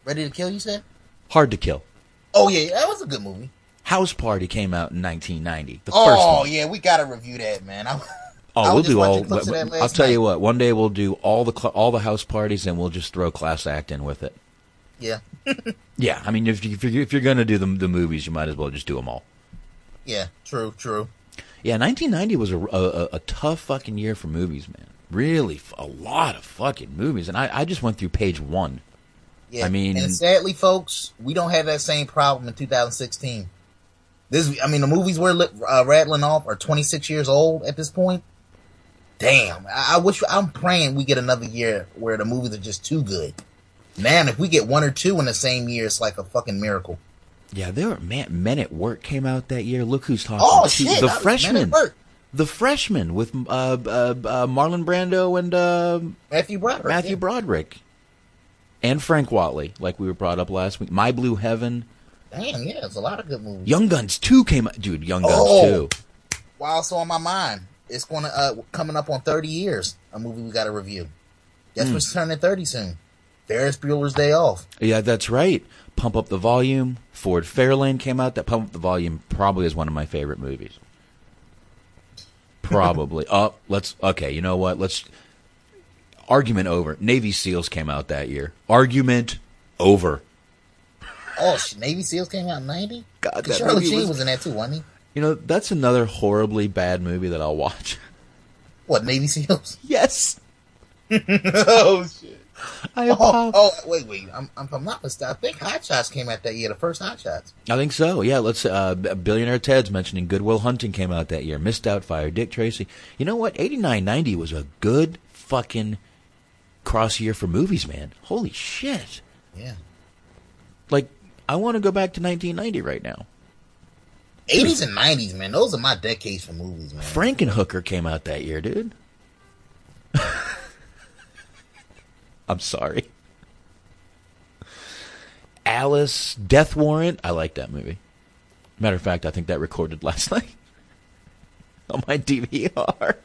Ready to Kill? You said? Hard to Kill. Oh yeah, that was a good movie. House Party came out in 1990. The oh, first oh yeah, we gotta review that, man. I, Oh, I we'll do all. clips of that last I'll tell you what. One day we'll do all the all the house parties, and we'll just throw Class Act in with it. Yeah, Yeah, I mean, if, you, if you're if you're gonna do the the movies, you might as well just do them all. yeah, true, true. Yeah, 1990 was a, a, a tough fucking year for movies, man. Really, a lot of fucking movies, and I, I just went through page one. Yeah, I mean- and sadly, folks, we don't have that same problem in 2016. This, I mean, the movies we're uh, rattling off are 26 years old at this point. Damn, I, I wish I'm praying we get another year where the movies are just too good. Man, if we get one or two in the same year, it's like a fucking miracle. Yeah, there were man, Men at Work came out that year. Look who's talking. Oh shit, the that was Men at freshman, the freshman with uh, uh, uh, Marlon Brando and uh, Matthew Broderick. Matthew yeah. Broderick and Frank Whaley, like we were brought up last week. My Blue Heaven, Damn, yeah, it's a lot of good movies. Young Guns two came out. Dude, Young Guns Oh. two. Wow, also on my mind, it's going to uh, coming up on 30 years. A movie we got to review. Guess Hmm. what's turning 30 soon? Ferris Bueller's Day Off. Yeah, that's right. Pump up the volume. Ford Fairlane came out. That Pump up the volume probably is one of my favorite movies. Probably. oh, let's. Okay, you know what? Let's. Argument over. Navy SEALs came out that year. Argument over. Oh, Navy SEALs came out in '90. God, that Charlie movie Sheen was- was in that too, wasn't he? You know, that's another horribly bad movie that I'll watch. What Navy SEAls? Yes. oh shit! I, Oh, oh, wait, wait. I'm, I'm, I'm not mistaken. I think Hot Shots came out that year. The first Hot Shots. I think so. Yeah, let's. Uh, Billionaire Ted's mentioning Goodwill Hunting came out that year. Mrs. Doubtfire, Dick Tracy. You know what? Eighty nine ninety was a good fucking cross year for movies, man. Holy shit! Yeah. Like, I want to go back to nineteen ninety right now. 80s and 90s, man. Those are my decades for movies, man. Frankenhooker came out that year, dude. I'm sorry. Alice Death Warrant. I like that movie. Matter of fact, I think that recorded last night on my DVR.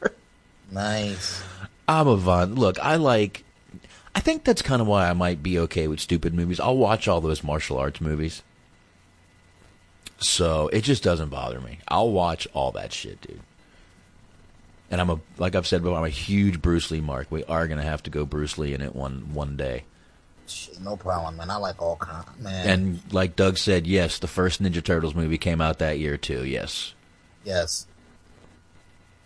Nice. I'm a Von. Look, I like. I think that's kind of why I might be okay with stupid movies. I'll watch all those martial arts movies. So it just doesn't bother me. I'll watch all that shit, dude. And I'm a like I've said before, I'm a huge Bruce Lee mark. We are gonna have to go Bruce Lee in it one one day. No problem, man. I like all kinds, man. And like Doug said, yes, the first Ninja Turtles movie came out that year too. Yes, yes.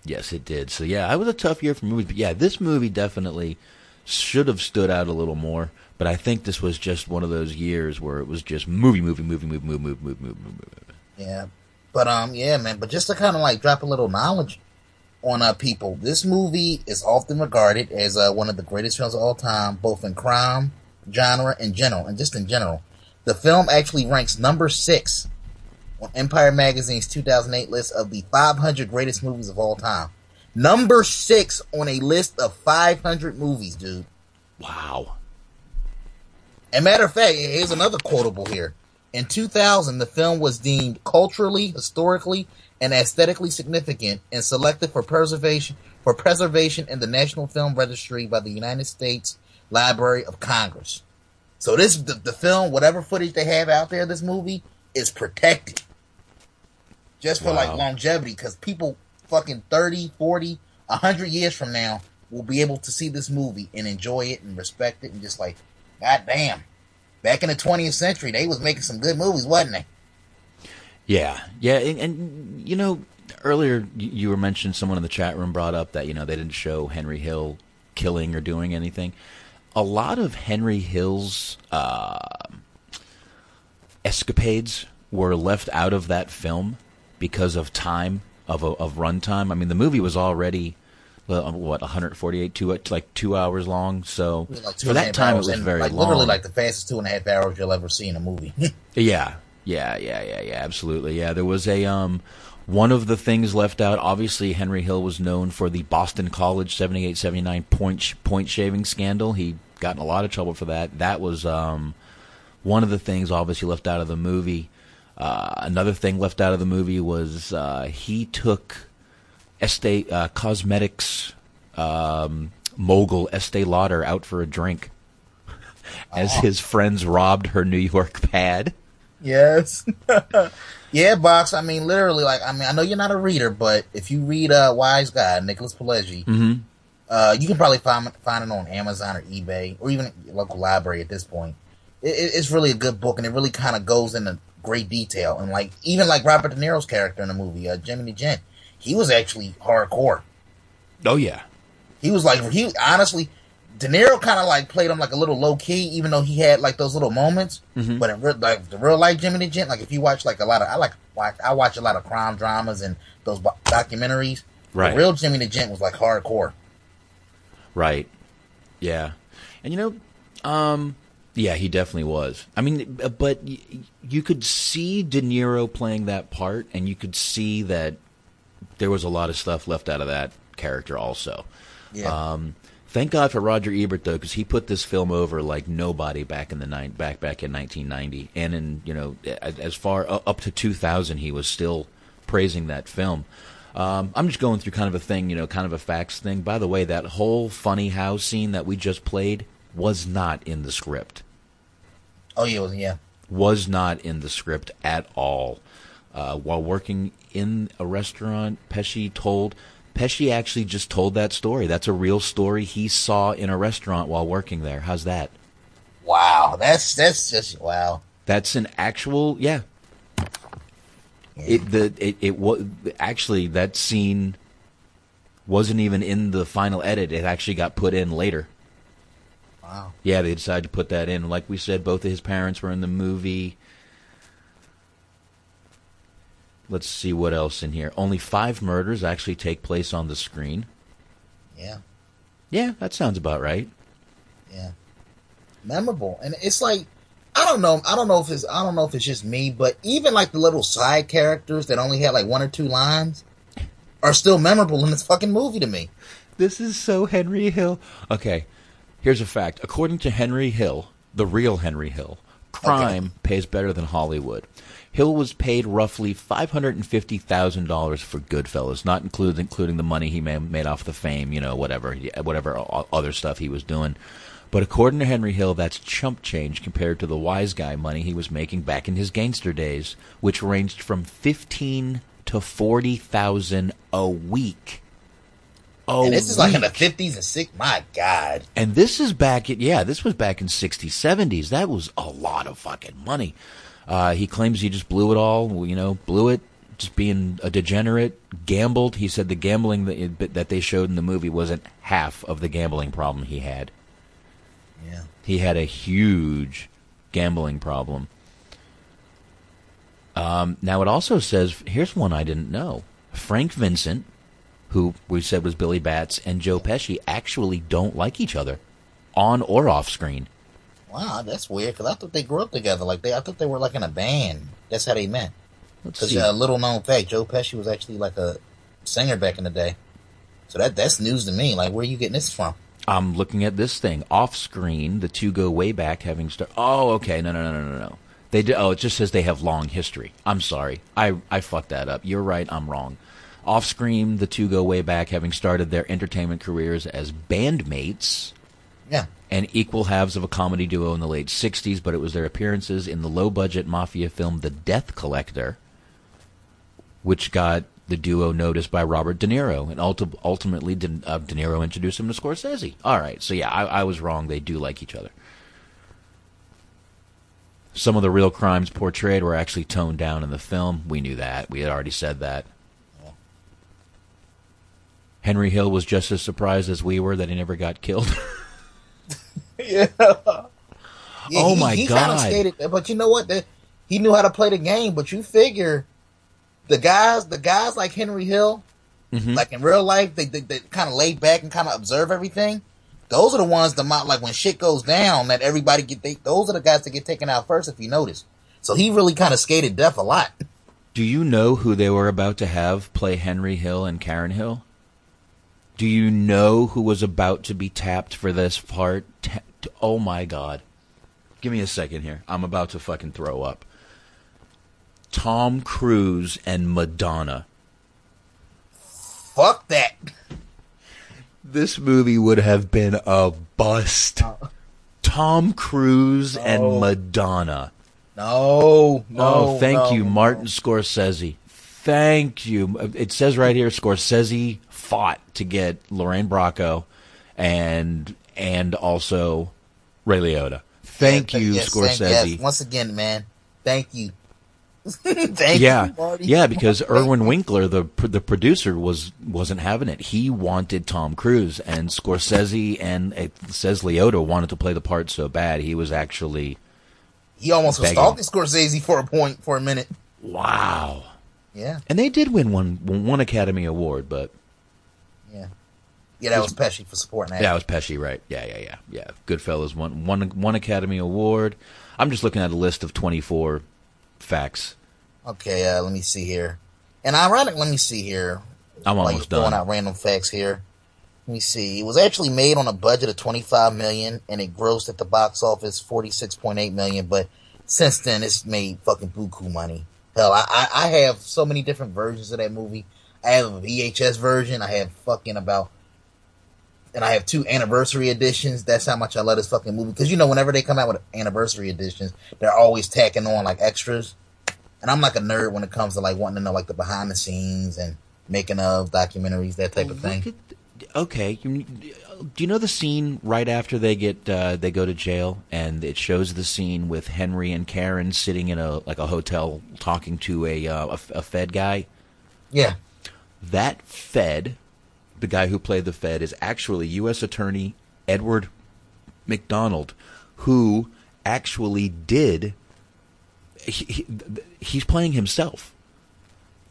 yes, it did. So yeah, it was a tough year for movies. But yeah, this movie definitely should have stood out a little more. But I think this was just one of those years where it was just movie, movie, movie, movie, movie, movie, movie, movie, movie. Yeah. But um yeah, man, but just to kind of like drop a little knowledge on uh people, this movie is often regarded as uh, one of the greatest films of all time, both in crime, genre, and general, and just in general. The film actually ranks number 6 on Empire Magazine's 2008 list of the 500 greatest movies of all time. Number 6 on a list of 500 movies, dude. Wow. And matter of fact, here's another quotable here. In 2000, the film was deemed culturally, historically, and aesthetically significant and selected for preservation for preservation in the National Film Registry by the United States Library of Congress. So this the, the film, whatever footage they have out there, this movie is protected just for like longevity because people fucking 30, 40, 100 years from now we'll be able to see this movie and enjoy it and respect it and just like, god damn. Back in the 20th century, they was making some good movies, wasn't they? Yeah, yeah, and, and you know, earlier you, were mentioned someone in the chat room brought up that you know they didn't show Henry Hill killing or doing anything. A lot of Henry Hill's uh, escapades were left out of that film because of time of a, of runtime. I mean, the movie was already what 148 two like two hours long. So like for that time, it was and, very like long. literally like the fastest two and a half hours you'll ever see in a movie. Yeah, yeah, yeah, yeah, yeah. Absolutely. Yeah, there was a um, one of the things left out. Obviously, Henry Hill was known for the Boston College 78-79 point point shaving scandal. He got in a lot of trouble for that. That was um, one of the things obviously left out of the movie. Uh, another thing left out of the movie was uh, he took Estee uh, Cosmetics um, mogul Estee Lauder out for a drink as his friends robbed her New York pad. Yes. yeah, box. I mean, literally, like, I mean, I know you're not a reader, but if you read uh, Wise Guy, Nicholas Pileggi, Mm-hmm. uh, you can probably find find it on Amazon or eBay or even local library at this point. It, it, it's really a good book, and it really kind of goes into great detail. And like, even like Robert De Niro's character in the movie, uh, Jimmy Gent, he was actually hardcore. Oh yeah, He was like, he honestly, De Niro kind of like played him like a little low key, even though he had like those little moments. Mhm. But in real, like the real life Jimmy the Gent, like if you watch like a lot of, I like watch, I watch a lot of crime dramas and those bo- documentaries. Right. The real Jimmy the Gent was like hardcore. right, yeah, and you know, um, yeah, he definitely was. I mean, uh, but you could see De Niro playing that part, and you could see that there was a lot of stuff left out of that character also. Yeah. Um, thank God for Roger Ebert though, because he put this film over like nobody back in the nine back back in 1990, and in you know as far up to 2000, he was still praising that film. Um, I'm just going through kind of a thing, you know, kind of a facts thing. By the way, that whole funny house scene that we just played was not in the script. Oh yeah, yeah. Was not in the script at all. Uh, while working in a restaurant, Pesci told Pesci actually just told that story. That's a real story he saw in a restaurant while working there. How's that? Wow, that's that's just wow. That's an actual yeah. It the it it was actually that scene wasn't even in the final edit. It actually got put in later. Wow. Yeah, they decided to put that in. Like we said, both of his parents were in the movie. Let's see what else in here. Only five murders actually take place on the screen. Yeah, Yeah, that sounds about right. yeah. Memorable, and it's like I don't know. I don't know if it's I don't know if it's just me, but even like the little side characters that only had like one or two lines are still memorable in this fucking movie to me. This is so Henry Hill. Okay, here's a fact. According to Henry Hill, the real Henry Hill, crime pays better than Hollywood. Hill was paid roughly five hundred and fifty thousand dollars for Goodfellas, not including including the money he made off the fame, you know, whatever, whatever other stuff he was doing. But according to Henry Hill, that's chump change compared to the wise guy money he was making back in his gangster days, which ranged from fifteen to forty thousand a week. A and this is like in the fifties and six. My God, And this is back in yeah, this was back in 60s, 70s. That was a lot of fucking money. Uh, he claims he just blew it all, you know, blew it, just being a degenerate, gambled. He said the gambling that, that they showed in the movie wasn't half of the gambling problem he had. yeah. He had a huge gambling problem. Um, now it also says here's one I didn't know. Frank Vincent, who we said was Billy Bats, and Joe Pesci actually don't like each other, on or off screen. Wow, that's weird because I thought they grew up together. Like they, I thought they were like in a band. That's how they met. Because a uh, little known fact, Joe Pesci was actually like a singer back in the day. So that that's news to me. Like, where are you getting this from? I'm looking at this thing off screen. The two go way back, having start. Oh, okay. No, no, no, no, no, no. They did. Oh, it just says they have long history. I'm sorry. I I fucked that up. You're right. I'm wrong. Off screen, the two go way back, having started their entertainment careers as bandmates Yeah, and equal halves of a comedy duo in the late 60s, but it was their appearances in the low budget mafia film The Death Collector, which got the duo noticed by Robert De Niro. And ulti- ultimately, De, uh, De Niro introduced him to Scorsese. All right, so yeah, I, I was wrong. They do like each other. Some of the real crimes portrayed were actually toned down in the film. We knew that. We had already said that. Henry Hill was just as surprised as we were that he never got killed. yeah. Oh he, my he God. Skated, but you know what? The, he knew how to play the game. But you figure the guys, the guys like Henry Hill, Mm-hmm. like in real life, they they, they kind of laid back and kind of observe everything. Those are the ones that might like when shit goes down that everybody get. They, those are the guys that get taken out first. If you notice, so he really kind of skated death a lot. Do you know who they were about to have play Henry Hill and Karen Hill? Do you know who was about to be tapped for this part? Ta- oh my god. Give me a second here. I'm about to fucking throw up. Tom Cruise and Madonna. Fuck that. This movie would have been a bust. Tom Cruise and Madonna. No, no. oh, thank no, you, no. Martin Scorsese. Thank you. It says right here, Scorsese fought to get Lorraine Bracco and and also Ray Liotta. Thank you, yes, Scorsese. thank- yes. Once again, man. Thank you. thank yeah, you, Marty. yeah, because Irwin. Winkler, the the producer, was wasn't having it. He wanted Tom Cruise, and Scorsese and it says Liotta wanted to play the part so bad he was actually He almost was begging. stalking Scorsese for a point for a minute. wow. Yeah, And they did win one one Academy Award, but yeah. That was Pesci for supporting that. Yeah, that was Pesci, right? Yeah, yeah, yeah, yeah. Goodfellas won one one Academy Award. I'm just looking at a list of 24 facts. Okay, uh, let me see here. And ironic, let me see here. I'm almost you're throwing out random facts here. Let me see. It was actually made on a budget of 25 million, and it grossed at the box office 46.8 million. But since then, it's made fucking buku money. Hell, I, I I have so many different versions of that movie. I have a VHS version. I have fucking about, and I have two anniversary editions. That's how much I love this fucking movie. Because you know, whenever they come out with anniversary editions, they're always tacking on like extras. And I'm like a nerd when it comes to like wanting to know like the behind the scenes and making of documentaries, that type of thing. At- okay, you, do you know the scene right after they get uh, they go to jail, and it shows the scene with Henry and Karen sitting in a like a hotel talking to a uh, a, a Fed guy. Yeah, That Fed, the guy who played the Fed, is actually U.S. Attorney Edward McDonald, who actually did. He, he, he's playing himself.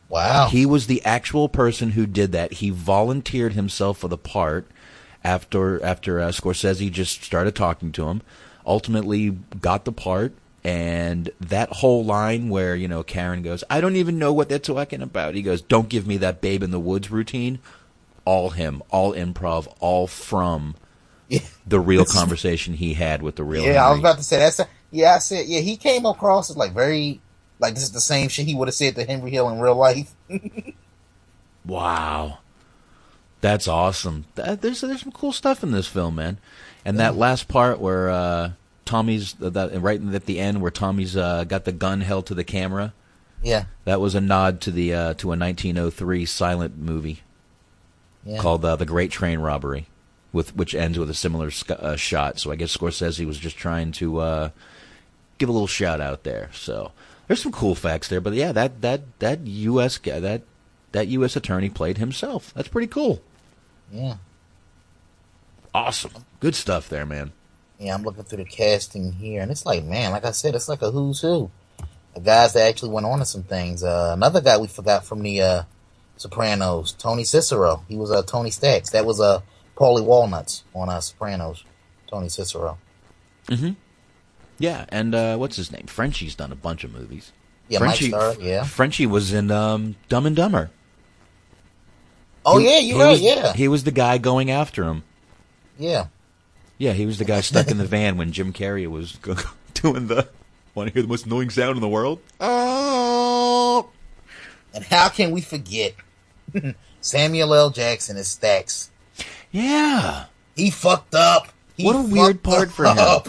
wow. He was the actual person who did that. He volunteered himself for the part after after uh, Scorsese just started talking to him. Ultimately, got the part, and that whole line where you know Karen goes, "I don't even know what they're talking about." He goes, "Don't give me that Babe in the Woods routine." All him, all improv, all from Yeah. the real conversation he had with the real. Yeah, I was about to say that's. A, yeah, I said. Yeah, he came across as like very, like this is the same shit he would have said to Henry Hill in real life. Wow, that's awesome. That, there's there's some cool stuff in this film, man. And that last part where uh, Tommy's that right at the end where Tommy's uh, got the gun held to the camera. Yeah, That was a nod to the uh, to a 1903 silent movie yeah. called uh, The Great Train Robbery, with which ends with a similar sc- uh, shot. So I guess Scorsese was just trying to uh, give a little shout out there. So there's some cool facts there. But yeah, that that that U.S. guy that that U.S. attorney played himself. That's pretty cool. yeah, Awesome, good stuff there, man. yeah. I'm looking through the casting here, and it's like, man, like I said, it's like a who's who. The guys that actually went on to some things. Uh, another guy we forgot from the uh, Sopranos, Tony Sirico. He was uh, Tony Stacks. That was uh, Paulie Walnuts on uh, Sopranos. Tony Sirico. Mhm. Yeah, and uh, what's his name? Frenchie's done a bunch of movies. Yeah, Frenchie, Mike Starr. Yeah. Frenchie was in um, Dumb and Dumber. Oh He- yeah, you're right. was- Yeah, he was the guy going after him. yeah. Yeah, he was the guy stuck in the van when Jim Carrey was doing the. Want to hear the most annoying sound in the world? Oh. And how can we forget Samuel L. Jackson is Stacks? Yeah. He fucked up. He What a weird part for him. up.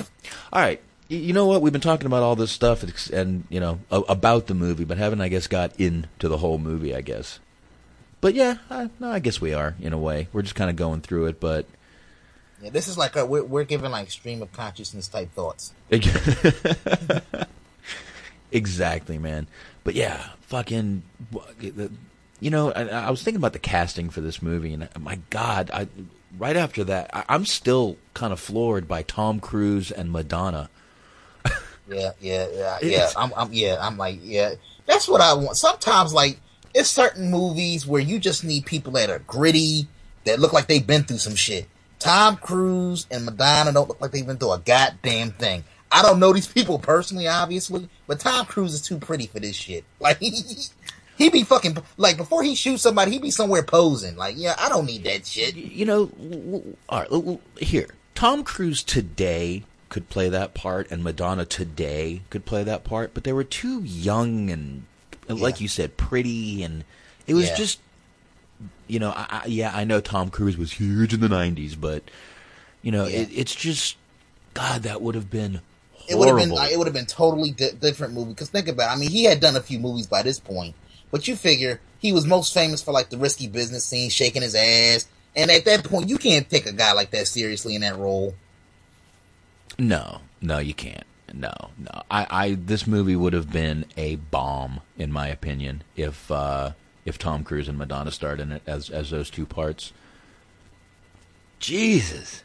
All right. You know what? We've been talking about all this stuff and, you know, about the movie, but haven't, I guess, got into the whole movie, I guess. But yeah, I, no, I guess we are, in a way. We're just kind of going through it, but. Yeah, this is like a, we're we're giving like stream of consciousness type thoughts. exactly, man. But yeah, fucking, you know, I, I was thinking about the casting for this movie, and uh, my God, I right after that, I, I'm still kind of floored by Tom Cruise and Madonna. Yeah, yeah, yeah, yeah. I'm, I'm, yeah, I'm like, yeah. That's what I want. Sometimes, like, it's certain movies where you just need people that are gritty, that look like they've been through some shit. Tom Cruise and Madonna don't look like they've been through a goddamn thing. I don't know these people personally, obviously, but Tom Cruise is too pretty for this shit. Like, he, be fucking like before he shoots somebody, he be somewhere posing. Like, yeah, I don't need that shit. you know, all right, here, Tom Cruise today could play that part, and Madonna today could play that part, but they were too young and, like you said, pretty, and it was Yeah. just, you know, I, I, yeah, I know Tom Cruise was huge in the '90s, but you know, Yeah. it, it's just, God, that would have been It would have been like, it would have been totally di- different movie. Because think about, it, I mean, he had done a few movies by this point, but you figure he was most famous for like the risky business scene, shaking his ass, and at that point, you can't take a guy like that seriously in that role. No, no, you can't. No, no. I, I this movie would have been a bomb, in my opinion, if uh, if Tom Cruise and Madonna starred in it as as those two parts. Jesus.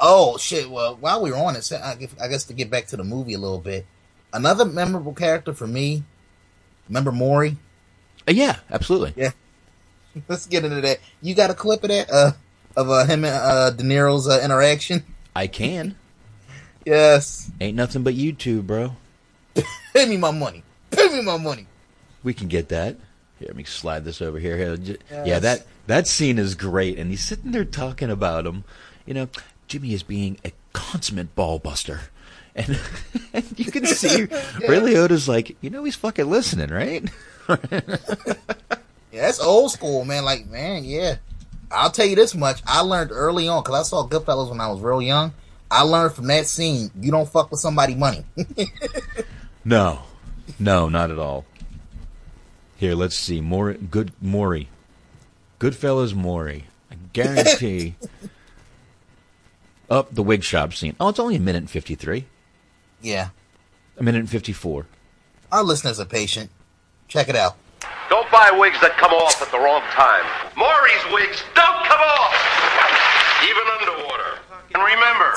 Oh shit! Well, while we were on it, I guess- I guess to get back to the movie a little bit, another memorable character for me. Remember Maury? Uh, yeah, absolutely. Yeah. Let's get into that. You got a clip of that uh, of uh, him and uh, De Niro's uh, interaction? I can. Yes. Ain't nothing but YouTube, bro. Pay me my money. Pay me my money. We can get that. Here, let me slide this over here. Here, j- Yeah, that that scene is great, and he's sitting there talking about him. You know, Jimmy is being a consummate ball buster, and, and you can see Ray Liotta's like, you know, he's fucking listening, right? Yeah, that's old school, man. Like, man, yeah. I'll tell you this much. I learned early on, because I saw Goodfellas when I was real young. I learned from that scene, you don't fuck with somebody money. No, no, not at all. Here, let's see. More good Maury. Goodfellas Maury. I guarantee. Up the wig shop scene. Oh, it's only a minute and 53. Yeah. A minute and 54. Our listeners are patient. Check it out. Don't buy wigs that come off at the wrong time. Maury's wigs don't come off, even underwater. And remember,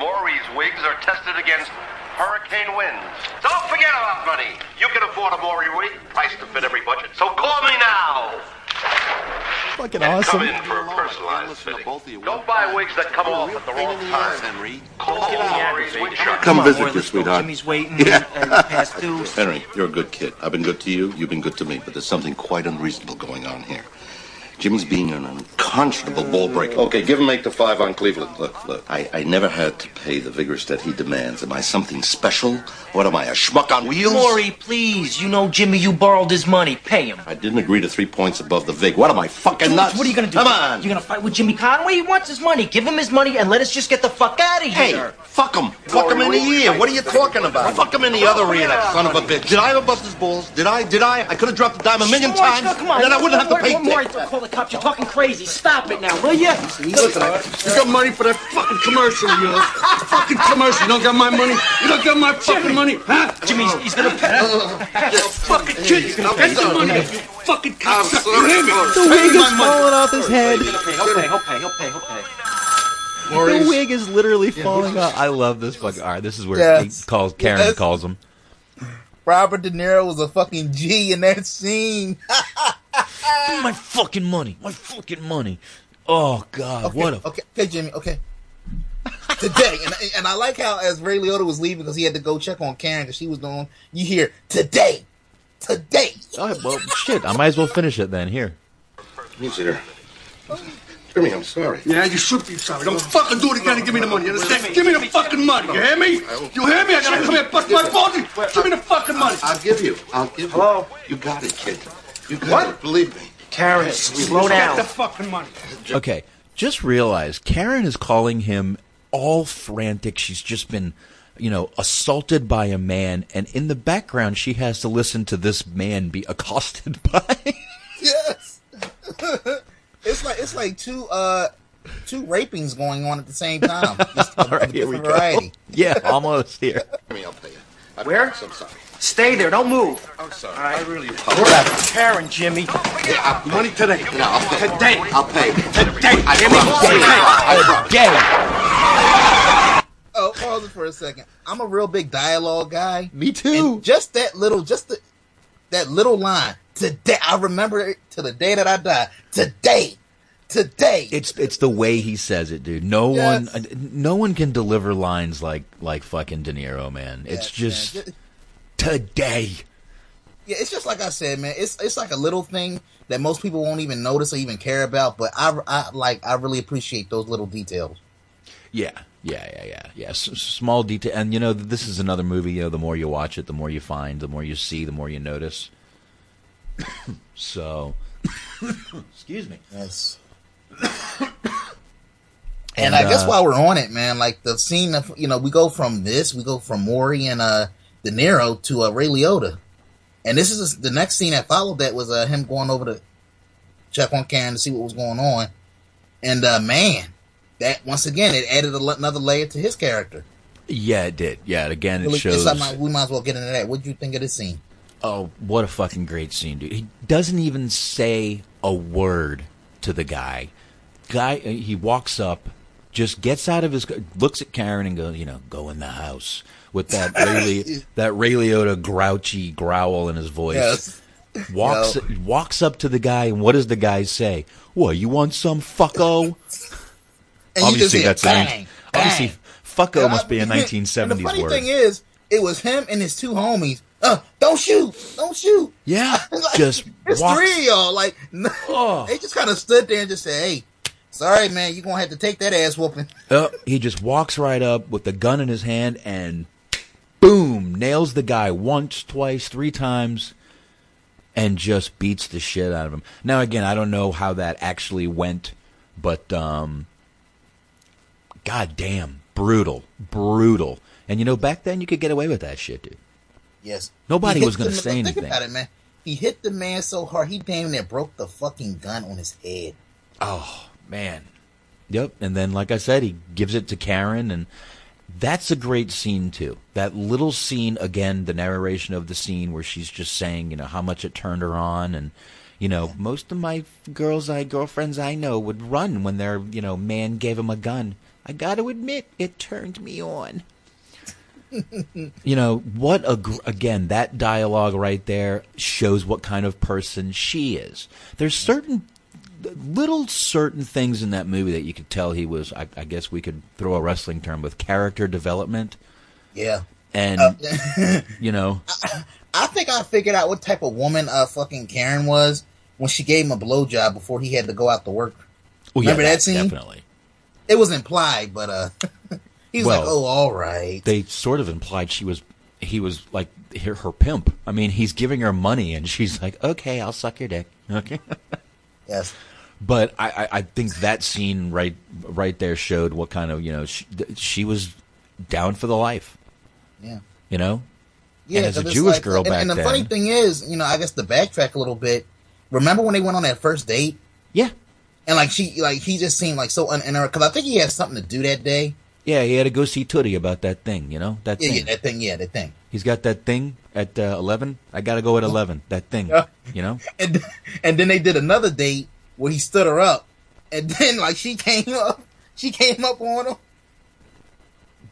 Maury's wigs are tested against hurricane winds. Don't forget about money. You can afford a Maury wig, priced to fit every budget. So call me now. Fucking and awesome. come in for a personalized fitting. Don't buy wigs that come off at the wrong time. Henry. Call Maury's wig shop. Come visit your sweetheart. Jimmy's waiting. Yeah. past due. Henry, you're a good kid. I've been good to you. You've been good to me. But there's something quite unreasonable going on here. Jimmy's being an unconscionable ball breaker. Okay, give him eight to five on Cleveland. Look, look. I, I never had to pay the vigorish that he demands. Am I something special? What am I, a schmuck on wheels? Maury, please. You know Jimmy, you borrowed his money. Pay him. I didn't agree to three points above the vig. What am I, fucking George, nuts? what are you gonna do? Come on. You gonna fight with Jimmy Conway? He wants his money. Give him his money and let us just get the fuck out of here. Hey, fuck him. Fuck him in the ear. What are you talking about? Fuck him in the other ear, that son of a bitch. Did I ever bust his balls? Did I? Did I? I could have dropped the dime a million George, times, no, come on. and then I wouldn't have to pay More, more, dick. call the cops. You're talking crazy. Stop it now, will you? Listen, you got money for that fucking commercial of yours. fucking commercial. You don't got my money? You don't got my fucking money? Huh? Jimmy's he's gonna pay. You fucking kid. Get the money. You fucking cocksucker. You hear me? The wig is falling off his head. He'll pay. He'll pay. He'll pay. He'll pay. He'll pay. The wig is literally falling off. I love this fucking. All right, this is where Yes. he calls Karen Yes. calls him. Robert De Niro was a fucking G in that scene. My fucking money. My fucking money. Oh God, Okay, what a okay, okay, Jimmy, okay. Today, and, and I like how as Ray Liotta was leaving because he had to go check on Karen because she was doing. You hear today, today. All right, well, shit. I might as well finish it then. Here. Easy there. Jimmy, I'm sorry. Yeah, you should be sorry. Don't fucking do it again and give me the money. You understand? Give me the fucking money. You hear me? You hear me? I gotta come here and bust my balls. Give me the fucking money. I'll give you. I'll give you. Hello? You got it, kid. You got What? Believe me. Karen, slow Get down. the fucking money. Okay, just realize Karen is calling him all frantic. She's just been, you know, assaulted by a man, and in the background, she has to listen to this man be accosted by. Yes. it's like it's like two uh two rapings going on at the same time. All right, here we different go. Yeah, almost here. Jimmy, I'll pay you. I Where? I'm sorry. Stay there. Don't move. I'm sorry. All right. I really apologize. Karen, Jimmy. Yeah, I'll- Money today. Yeah, I'll pay. Today. I'll pay. Today. I Jimmy. promise. Today. I promise. Gay. Oh, pause it for a second. I'm a real big dialogue guy. Me too. And just that little, just the, that little line. Today, I remember it to the day that I die. Today, today. It's it's the way he says it, dude. No Yes. one, no one can deliver lines like like fucking De Niro, man. It's just man. Today. Yeah, it's just like I said, man. It's it's like a little thing that most people won't even notice or even care about. But I, I like I really appreciate those little details. Yeah, yeah, yeah, yeah, yeah. S- small detail, and you know, this is another movie. You know, the more you watch it, the more you find, the more you see, the more you notice. so, excuse me. Yes. and I guess uh, while we're on it, man, like the scene of you know we go from this, we go from Maury and uh De Niro to uh, Ray Liotta, and this is the next scene that followed that was uh, him going over to check on Karen to see what was going on, and uh man, that once again it added a, another layer to his character. Yeah, it did. Yeah, again, it Really, shows. something we might as well get into that. What do you think of this scene? Oh, what a fucking great scene, dude. He doesn't even say a word to the guy. Guy, he walks up, just gets out of his, looks at Karen and goes, you know, go in the house with that Ray, that Ray Liotta grouchy growl in his voice. Yes. Walks walks up to the guy, and what does the guy say? What, you want some fucko? And obviously, that's a bang, obviously fucko must be a and 1970s the funny word. thing is, it was him and his two homies. Uh, don't shoot, don't shoot. yeah, Like, just it's walks, three of y'all. Like Oh. they just kind of stood there and just said, "Hey, sorry, man, you're gonna have to take that ass whooping." Uh, he just walks right up with the gun in his hand and boom, nails the guy once, twice, three times, and just beats the shit out of him. Now, again, I don't know how that actually went, but um, god damn, brutal, brutal. And you know, back then you could get away with that shit, dude. Yes, Nobody was gonna say think anything. about it, man. he hit the man so hard he damn near broke the fucking gun on his head. Oh man. Yep. And then, like I said, he gives it to Karen, and that's a great scene too. That little scene again, the narration of the scene where she's just saying, you know, how much it turned her on, and you know, most of my girls, I girlfriends I know would run when their you know man gave them a gun. I got to admit, it turned me on. you know what? A, gr- again, that dialogue right there shows what kind of person she is. There's certain little certain things in that movie that you could tell he was. I, I guess we could throw a wrestling term with character development, Yeah. and Uh, you know, I think I figured out what type of woman uh fucking Karen was when she gave him a blowjob before he had to go out to work. well, yeah, Remember that scene? Definitely. It was implied, but uh he's Well, like, Oh, all right. They sort of implied she was. He was like her, her pimp. I mean, he's giving her money, and she's like, "Okay, I'll suck your dick." Okay. Yes. But I, I, I think that scene right right there showed what kind of you know she, she was down for the life. Yeah. You know. Yeah, and as a Jewish like- girl and, back and the then, funny thing is, you know, I guess to backtrack a little bit, remember when they went on that first date? Yeah. And like she, like he just seemed like so uninterested because I think he had something to do that day. Yeah, he had to go see Tuddy about that thing. You know that Yeah, thing. yeah, that thing, yeah, that thing. He's got that thing at uh, eleven. I got to go at eleven. That thing. You know. And and then they did another date where he stood her up, and then like she came up, she came up on him.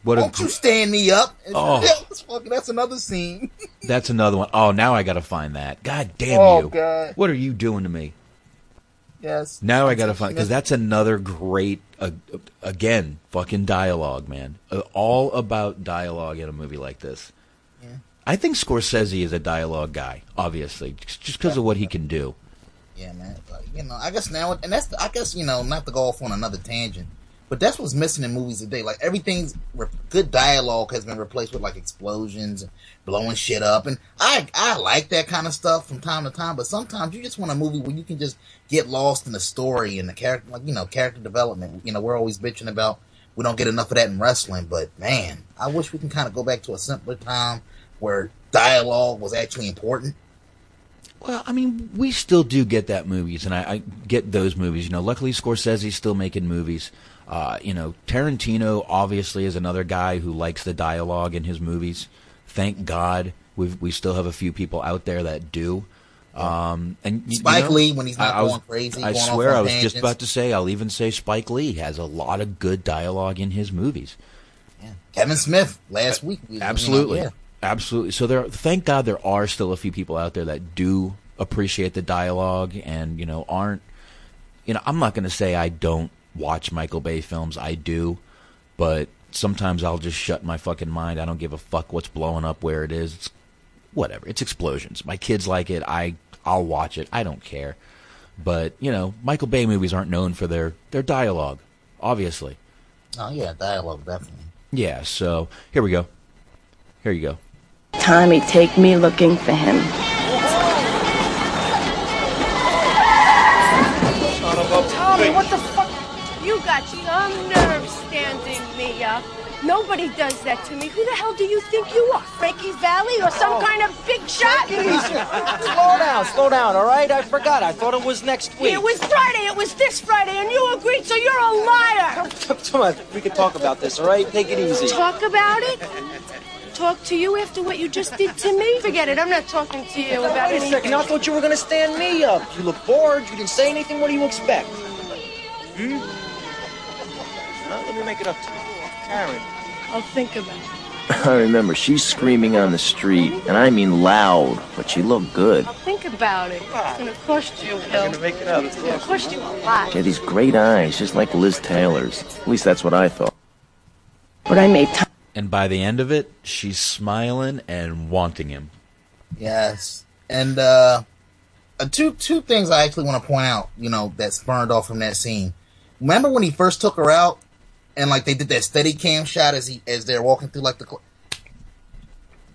What a Won't you stand me up? Oh. that's, fucking, that's another scene. That's another one. Oh, now I got to find that. God damn Oh, you! God. What are you doing to me? Yes. Now I got to find because that's another great uh, again fucking dialogue, man. Uh, all about dialogue in a movie like this. Yeah. I think Scorsese is a dialogue guy, obviously, just because of what he can do. Yeah, man. Like, you know, I guess now, and that's, I guess, you know, not to go off on another tangent, but that's what's missing in movies today. Like, everything's, re- good dialogue has been replaced with, like, explosions and blowing shit up. And I, I like that kind of stuff from time to time, but sometimes you just want a movie where you can just get lost in the story and the character, like, you know, character development. You know, we're always bitching about we don't get enough of that in wrestling, but man, I wish we can kind of go back to a simpler time where dialogue was actually important. Well, I mean, we still do get that movies, and I, I get those movies. You know, luckily Scorsese's still making movies. Uh, you know, Tarantino obviously is another guy who likes the dialogue in his movies. Thank God we we still have a few people out there that do. Um, and you- you Spike know, Lee, when he's not I- I was- going crazy, I going swear, I was just about to say. I'll even say Spike Lee has a lot of good dialogue in his movies. Kevin Smith last week. we- Absolutely, yeah. absolutely. So there, thank God, there are still a few people out there that do appreciate the dialogue, and you know, aren't. You know, I'm not going to say I don't watch Michael Bay films. I do, but sometimes I'll just shut my fucking mind. I don't give a fuck what's blowing up where it is. It's whatever. It's explosions. My kids like it. I I'll watch it. I don't care. But you know, Michael Bay movies aren't known for their their dialogue, obviously. Oh yeah, dialogue definitely. Yeah. So here we go. Here you go. Tommy, take me looking for him. Got some nerve standing me up. Nobody does that to me. Who the hell do you think you are? Frankie Valli or some kind of big shot? slow down, slow down, all right? I forgot. I thought it was next week. It was Friday. It was this Friday, and you agreed, so you're a liar. Come on, we can talk about this, all right? Take it easy. Talk about it? Talk to you after what you just did to me? Forget it. I'm not talking to you about Wait a anything. second. I thought you were going to stand me up. You look bored. You didn't say anything. What do you expect? Hmm? Huh? Let me make it up to you. Karen. I'll think about it. I remember she's screaming on the street, and I mean loud, but she looked good. I'll think about it. It's gonna cost you, I'm going to make it up. It's gonna cost you a lot. She had these great eyes, just like Liz Taylor's. At least that's what I thought. But I made time. And by the end of it, she's smiling and wanting him. Yes, and uh, uh, two two things I actually want to point out. You know that spurned off from that scene. Remember when he first took her out, and like they did that steady cam shot as he as they're walking through like the cl-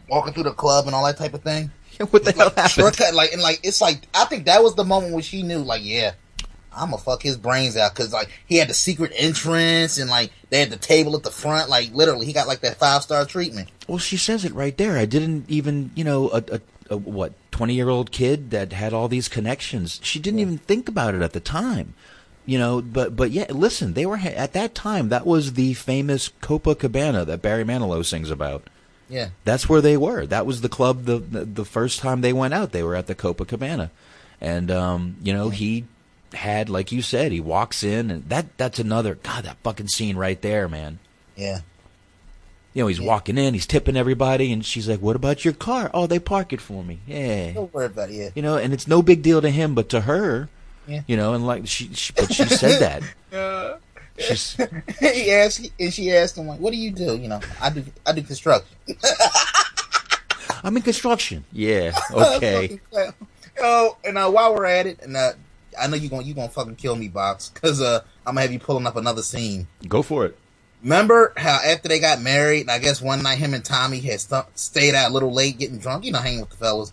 walking through the club and all that type of thing. what the hell happened? Shortcut, like and like it's like I think that was the moment when she knew, like, yeah, I'm gonna fuck his brains out because like he had the secret entrance and like they had the table at the front. Like literally, he got like that five star treatment. Well, she says it right there. I didn't even, you know, a, a, a what, 20 year old kid that had all these connections. She didn't even think about it at the time. You know, but but yeah, listen, they were ha- at that time. That was the famous Copacabana that Barry Manilow sings about. Yeah. That's where they were. That was the club. The the, the first time they went out, they were at the Copacabana, and um, you know he had, like you said, he walks in, and that that's another God. That fucking scene right there, man. Yeah. You know, he's walking in, he's tipping everybody, and she's like, "What about your car? Oh, they park it for me. Yeah, Don't worry about it. Yeah. you know." And it's no big deal to him, but to her, Yeah. you know, and like she, she but she said that. She's, he asked, and she asked him like, "What do you do?" You know, I do, I do construction. I'm in construction. Yeah, okay. oh, and uh, while we're at it, and uh, I know you're gonna you gonna fucking kill me, box, because uh, I'm gonna have you pulling up another scene. Go for it. Remember how after they got married, and I guess one night him and Tommy had stu- stayed out a little late, getting drunk, you know, hanging with the fellas.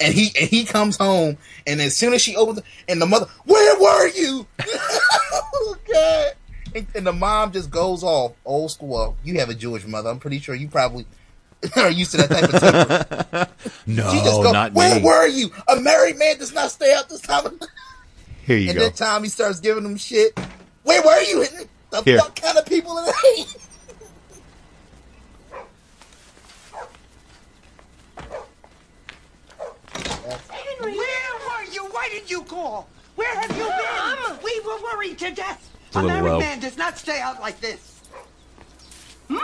And he and he comes home, and as soon as she opens, and the mother, where were you? oh God! And, and the mom just goes off, old school. Well, you have a Jewish mother. I'm pretty sure you probably are used to that type of temper. No, she just goes, not where me. were you? A married man does not stay out this time. of night." Here you and go. then Tommy starts giving him shit. Where were you? The Here. fuck kind of people are they? Henry! Where were you? Why did you call? Where have you been? We were worried to death. It's a little married low. man does not stay out like this. Mom!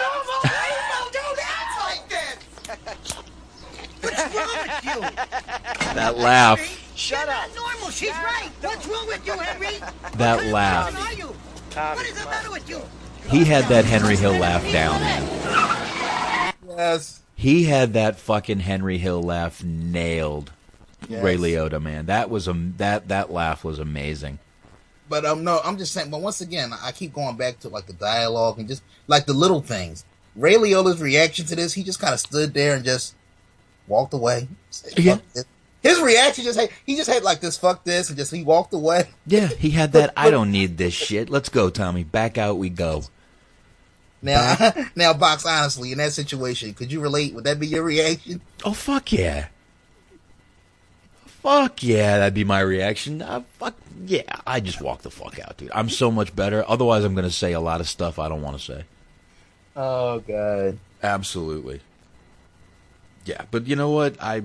Normal people don't act like this! What's wrong with you? That laugh. Shut up. normal. She's right. What's wrong with you, Henry? That What laugh. are you? What is the matter with you? He had that Henry Hill laugh down. Man. Yes. He had that fucking Henry Hill laugh nailed. Yes. Ray Liotta, man, that was a that that laugh was amazing. But um, no, I'm just saying. But once again, I keep going back to like the dialogue and just like the little things. Ray Liotta's reaction to this, he just kind of stood there and just walked away. Said, Yeah. His reaction just had he just had like this fuck this and just he walked away. Yeah, he had that. I don't need this shit. Let's go, Tommy. Back out we go. Now, now, box honestly, in that situation, could you relate? Would that be your reaction? Oh fuck yeah. Fuck yeah, that'd be my reaction. Uh, fuck yeah, I just walk the fuck out, dude. I'm so much better. Otherwise, I'm gonna say a lot of stuff I don't want to say. Oh god. Absolutely. Yeah, but you know what? I.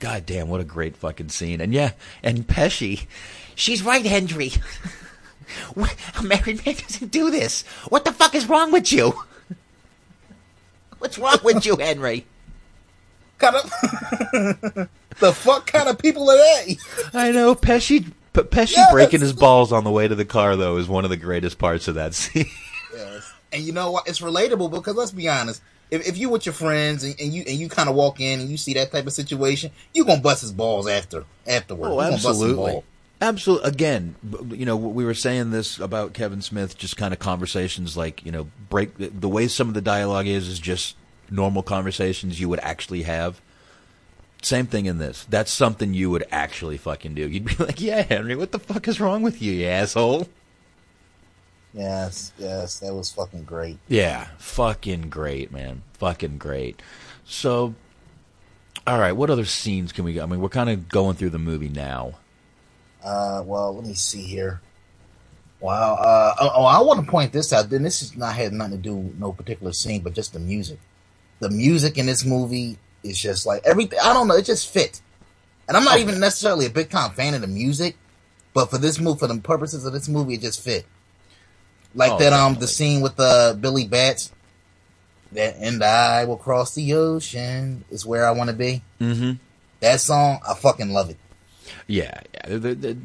God damn, what a great fucking scene. And yeah, and Pesci. She's right, Henry. What- A married man doesn't do this. What the fuck is wrong with you? What's wrong with you, Henry? Cut of the fuck kind of people are they? I know Pesci. P- Pesci Yes. breaking his balls on the way to the car though is one of the greatest parts of that scene. Yes. And you know what? It's relatable because let's be honest. If, if you with your friends and, and you and you kind of walk in and you see that type of situation, you are gonna bust his balls after afterward. Oh, You gonna bust his absolutely. Absolutely. Again, you know, we were saying this about Kevin Smith, just kind of conversations like, you know, break the way some of the dialogue is, is just normal conversations you would actually have. Same thing in this. That's something you would actually fucking do. You'd be like, yeah, Henry, what the fuck is wrong with you, you asshole? Yes, yes, that was fucking great. Yeah, fucking great, man. Fucking great. So, all right, what other scenes can we go? I mean, we're kind of going through the movie now. Uh, well, let me see here. Wow. Uh, oh, oh, I want to point this out. Then this is not had nothing to do with no particular scene, but just the music. The music in this movie is just like everything. I don't know. It just fit. And I'm not even necessarily a big time fan of the music, but for this movie, for the purposes of this movie, it just fit. Like Oh, that, um, the scene with uh, Billy Bats. That and I will cross the ocean is where I want to be. Mm-hmm. That song, I fucking love it. Yeah, yeah. The- the-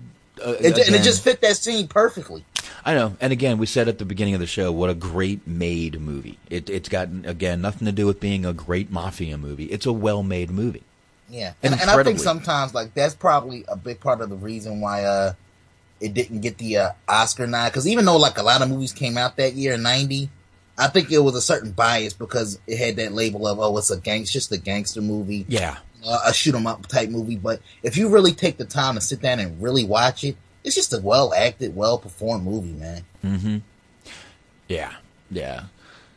uh, It, and it just fit that scene perfectly. I know. And again, we said at the beginning of the show, what a great made movie. It, it's got, again, nothing to do with being a great mafia movie. It's a well made movie. Yeah, and, and I think sometimes like that's probably a big part of the reason why uh it didn't get the uh, Oscar nod because even though like a lot of movies came out that year in '90, I think it was a certain bias because it had that label of oh it's a gang, it's just a gangster movie, Yeah. uh, a shoot 'em up type movie. But if you really take the time to sit down and really watch it, it's just a well acted, well performed movie, man. Mm-hmm. Yeah. Yeah.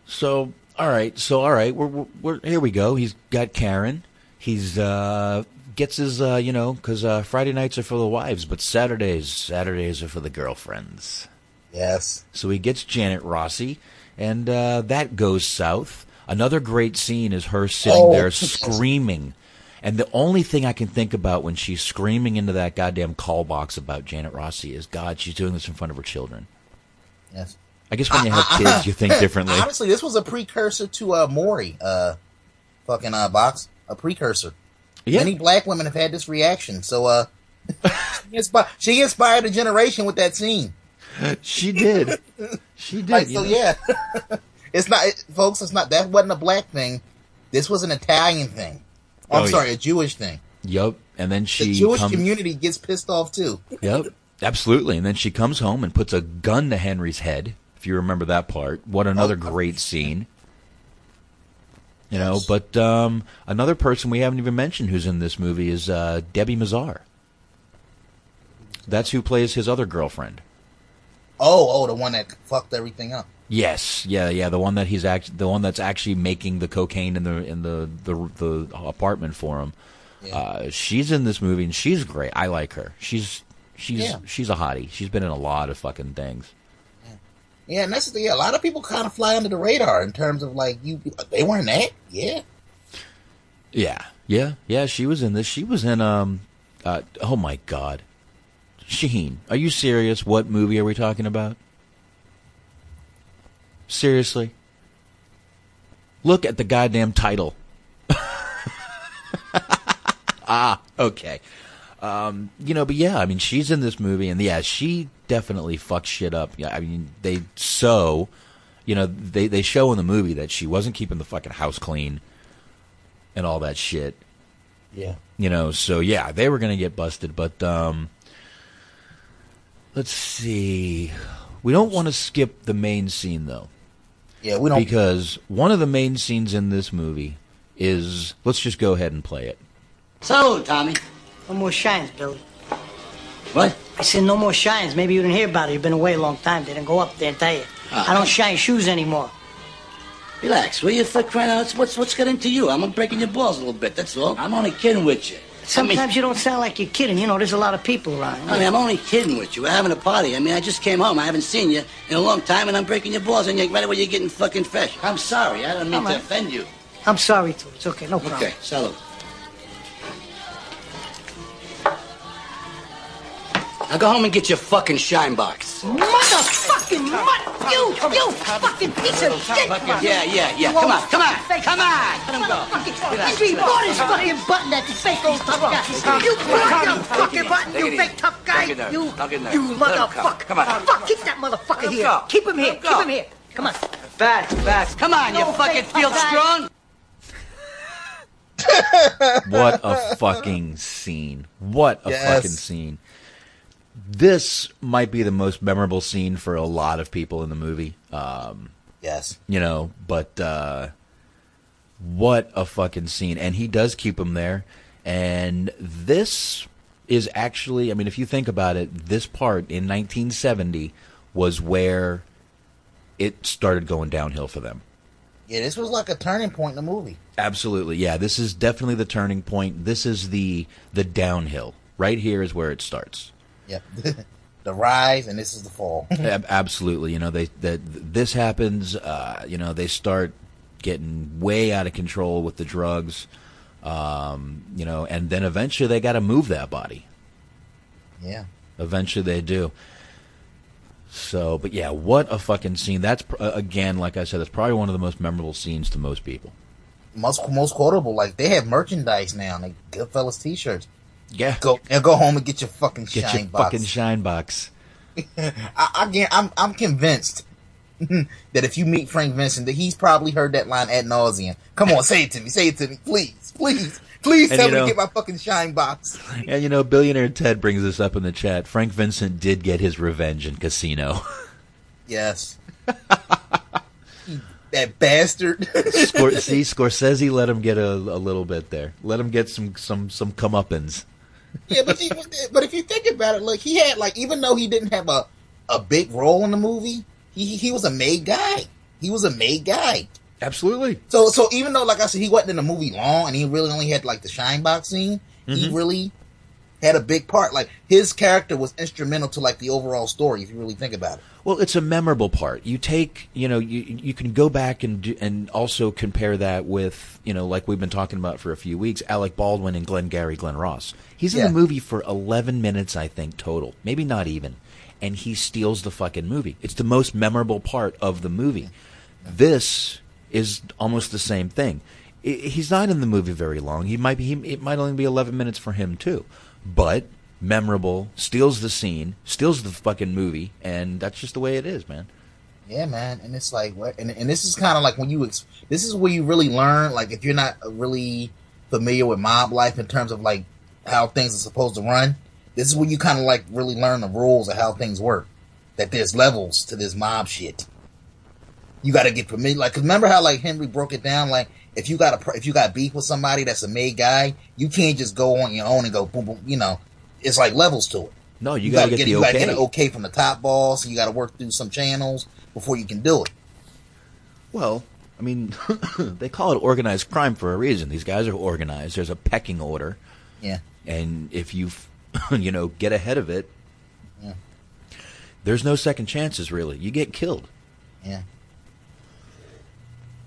So, all right. So, all right. We're, we're, we're here. We go. He's got Karen. he's uh, gets his uh, you know because uh, Friday nights are for the wives, but Saturdays Saturdays are for the girlfriends. Yes. So he gets Janet Rossi, and uh, that goes south. Another great scene is her sitting Oh. there screaming. And the only thing I can think about when she's screaming into that goddamn call box about Janet Rossi is, God, she's doing this in front of her children. Yes. I guess when you have kids, you think differently. Honestly, this was a precursor to uh, Maury, uh, fucking uh, box. A precursor. Yeah. Many black women have had this reaction, so uh, she, inspi- she inspired a generation with that scene. She did. She did. Like, so know? yeah, it's not, it, folks. It's not that wasn't a black thing. This was an Italian thing. Oh, I'm Oh, sorry, yeah. a Jewish thing. Yup. And then she. The Jewish comes. community gets pissed off too. Yep, absolutely. And then she comes home and puts a gun to Henry's head. If you remember that part, what another great scene. You know, but um, another person we haven't even mentioned who's in this movie is uh, Debbie Mazar. That's who plays his other girlfriend. Oh, oh, the one that fucked everything up. Yes, yeah, yeah, the one that he's act, the one that's actually making the cocaine in the in the the, the apartment for him. Uh, she's in this movie and she's great. I like her. She's she's Yeah. she's a hottie. She's been in a lot of fucking things. Yeah, and that's the thing. A lot of people kind of fly under the radar in terms of like you. They weren't that. Yeah. Yeah, yeah, yeah. She was in this. She was in um. Uh, oh my God, Shaheen, are you serious? What movie are we talking about? Seriously, look at the goddamn title. ah, okay. Um, you know, but yeah, I mean, she's in this movie, and yeah, she definitely fucks shit up. Yeah, I mean, they so, you know, they they show in the movie that she wasn't keeping the fucking house clean and all that shit. Yeah. You know, so yeah, they were gonna get busted, but um, let's see. We don't want to skip the main scene though. Yeah, we don't- because one of the main scenes in this movie is. Let's just go ahead and play it. So, Tommy. No more shines, Billy. What? I said no more shines. Maybe you didn't hear about it. You've been away a long time. They didn't go up there and tell you. Ah. I don't shine shoes anymore. Relax, will you? For crying out, what's what's got into you? I'm breaking your balls a little bit. That's all. I'm only kidding with you. Sometimes you don't sound like you're kidding. You know, there's a lot of people around. I mean, I'm only kidding with you. We're having a party. I mean, I just came home. I haven't seen you in a long time, and I'm breaking your balls, and you're right away you're getting fucking fresh. I'm sorry. I don't mean to offend you. I'm sorry, too. It's okay. No problem. Okay, salute. Now go home and get your fucking shine box. Motherfucking mud! You, you fucking piece of shit! Yeah, yeah, yeah. Come on, come on, come on. Let him go. Henry bought his fucking button, that fake old tough guy. You brought your fucking button, you fake tough guy. Take it down. You, I'll get in there. you Let him come. motherfucker. Come on. Fuck, keep that motherfucker here. Keep him here. Keep him here. Come on. Back, back. Come on, you fucking feel strong. What a fucking scene. What a Yes. fucking scene. This might be the most memorable scene for a lot of people in the movie. Um, Yes. you know, but uh, what a fucking scene. And he does keep him there. And this is actually, I mean, if you think about it, this part in 1970 was where it started going downhill for them. Yeah, this was like a turning point in the movie. Absolutely, yeah. This is definitely the turning point. This is the the downhill. Right here is where it starts. Yep. the rise, and this is the fall. Ab- Absolutely, you know they that this happens. Uh, you know they start getting way out of control with the drugs. Um, you know, and then eventually they got to move that body. yeah. Eventually they do. So, but yeah, what a fucking scene! That's uh, again, like I said, it's probably one of the most memorable scenes to most people. Most most quotable. Like they have merchandise now, like Goodfellas T-shirts. Yeah. Go and go home and get your fucking Get shine your box. fucking shine box. I, again, I'm I'm convinced that if you meet Frank Vincent, that he's probably heard that line ad nauseum. Come on, say it to me, say it to me, please, please, please And tell me know- to get my fucking shine box. And you know, billionaire Ted brings this up in the chat. Frank Vincent did get his revenge in Casino. Yes. that bastard. Scor- see, Scorsese let him get a, a little bit there. Let him get some some some comeuppance. Yeah, but you, but if you think about it, like he had like even though he didn't have a a big role in the movie, he he was a made guy. He was a made guy. Absolutely. So so even though like I said he wasn't in the movie long and he really only had like the shine box scene, he Mhm. really had a big part. Like his character was instrumental to like the overall story if you really think about it. Well, it's a memorable part. You take, you know, you you can go back and do, and also compare that with, you know, like we've been talking about for a few weeks, Alec Baldwin and Glenn Gary, Glen Ross. He's in Yeah. the movie for 11 minutes, I think, total. Maybe not even. And he steals the fucking movie. It's the most memorable part of the movie. This is almost the same thing. He's not in the movie very long. He might be. He, it might only be 11 minutes for him too, but memorable. Steals the scene. Steals the fucking movie, and that's just the way it is, man. Yeah, man, and it's like, what, and and this is kind of like when you, this is where you really learn. Like, if you're not really familiar with mob life in terms of like how things are supposed to run, this is where you kind of like really learn the rules of how things work. That there's levels to this mob shit. You got to get familiar. Like, 'cause remember how like Henry broke it down? Like, if you got a if you got beef with somebody that's a made guy, you can't just go on your own and go boom boom. You know, it's like levels to it. No, you, gotta, get, the you okay. gotta get an okay from the top boss. You got to work through some channels before you can do it. Well, I mean, they call it organized crime for a reason. These guys are organized. There's a pecking order, Yeah. and if you, you know, get ahead of it, Yeah. there's no second chances. Really, you get killed. Yeah.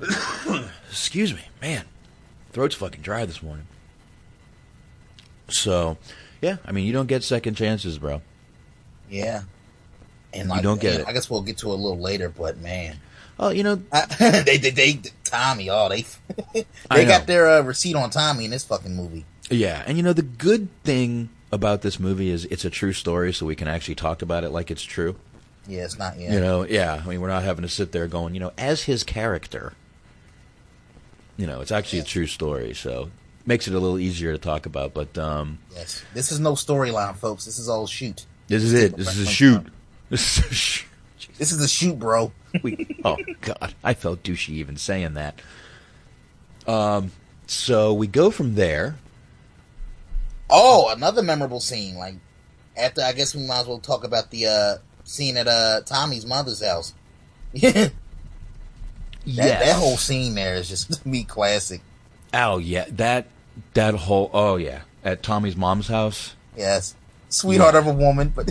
Excuse me, man. Throat's fucking dry this morning. So, yeah, I mean, you don't get second chances, bro. Yeah. And You don't get and it. I guess we'll get to it a little later, but man, Oh, you know, they, they, they, Tommy, oh, they, they got their uh, receipt on Tommy in this fucking movie. Yeah, and you know the good thing about this movie is it's a true story, so we can actually talk about it like it's true. Yeah, it's not. Yeah, You know, yeah. I mean, we're not having to sit there going, you know, as his character. You know, it's actually a true story, so makes it a little easier to talk about. But um, yes, this is no storyline, folks. This is all shoot. this is it. This is a shoot. This is a shoot. This is a shoot, bro. We, oh God, I felt douchey even saying that. Um, so we go from there. Oh, another memorable scene. Like after, I guess we might as well talk about the uh, scene at uh, Tommy's mother's house. Yeah, that, Yes. that whole scene there is just me classic. Oh yeah, that that whole oh yeah at Tommy's mom's house. Yes, sweetheart of a woman, but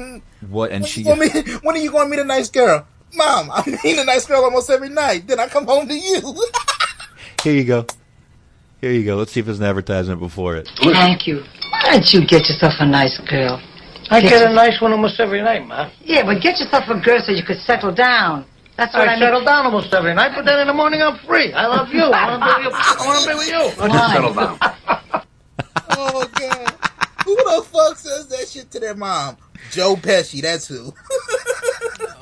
What and she when, when are you going to meet a nice girl? Mom, I meet a nice girl almost every night. Then I come home to you. Here you go. Here you go. Let's see if there's an advertisement before it. Thank you. Why don't you get yourself a nice girl? I get a nice one almost every night, Ma. Yeah, but get yourself a girl so you could settle down. That's what I, I settle down almost every night, but then in the morning I'm free. I love you. I want to be, with you. I want to be with you. I'll just settle down. oh god, who the fuck says that shit to their mom? Joe Pesci. That's who.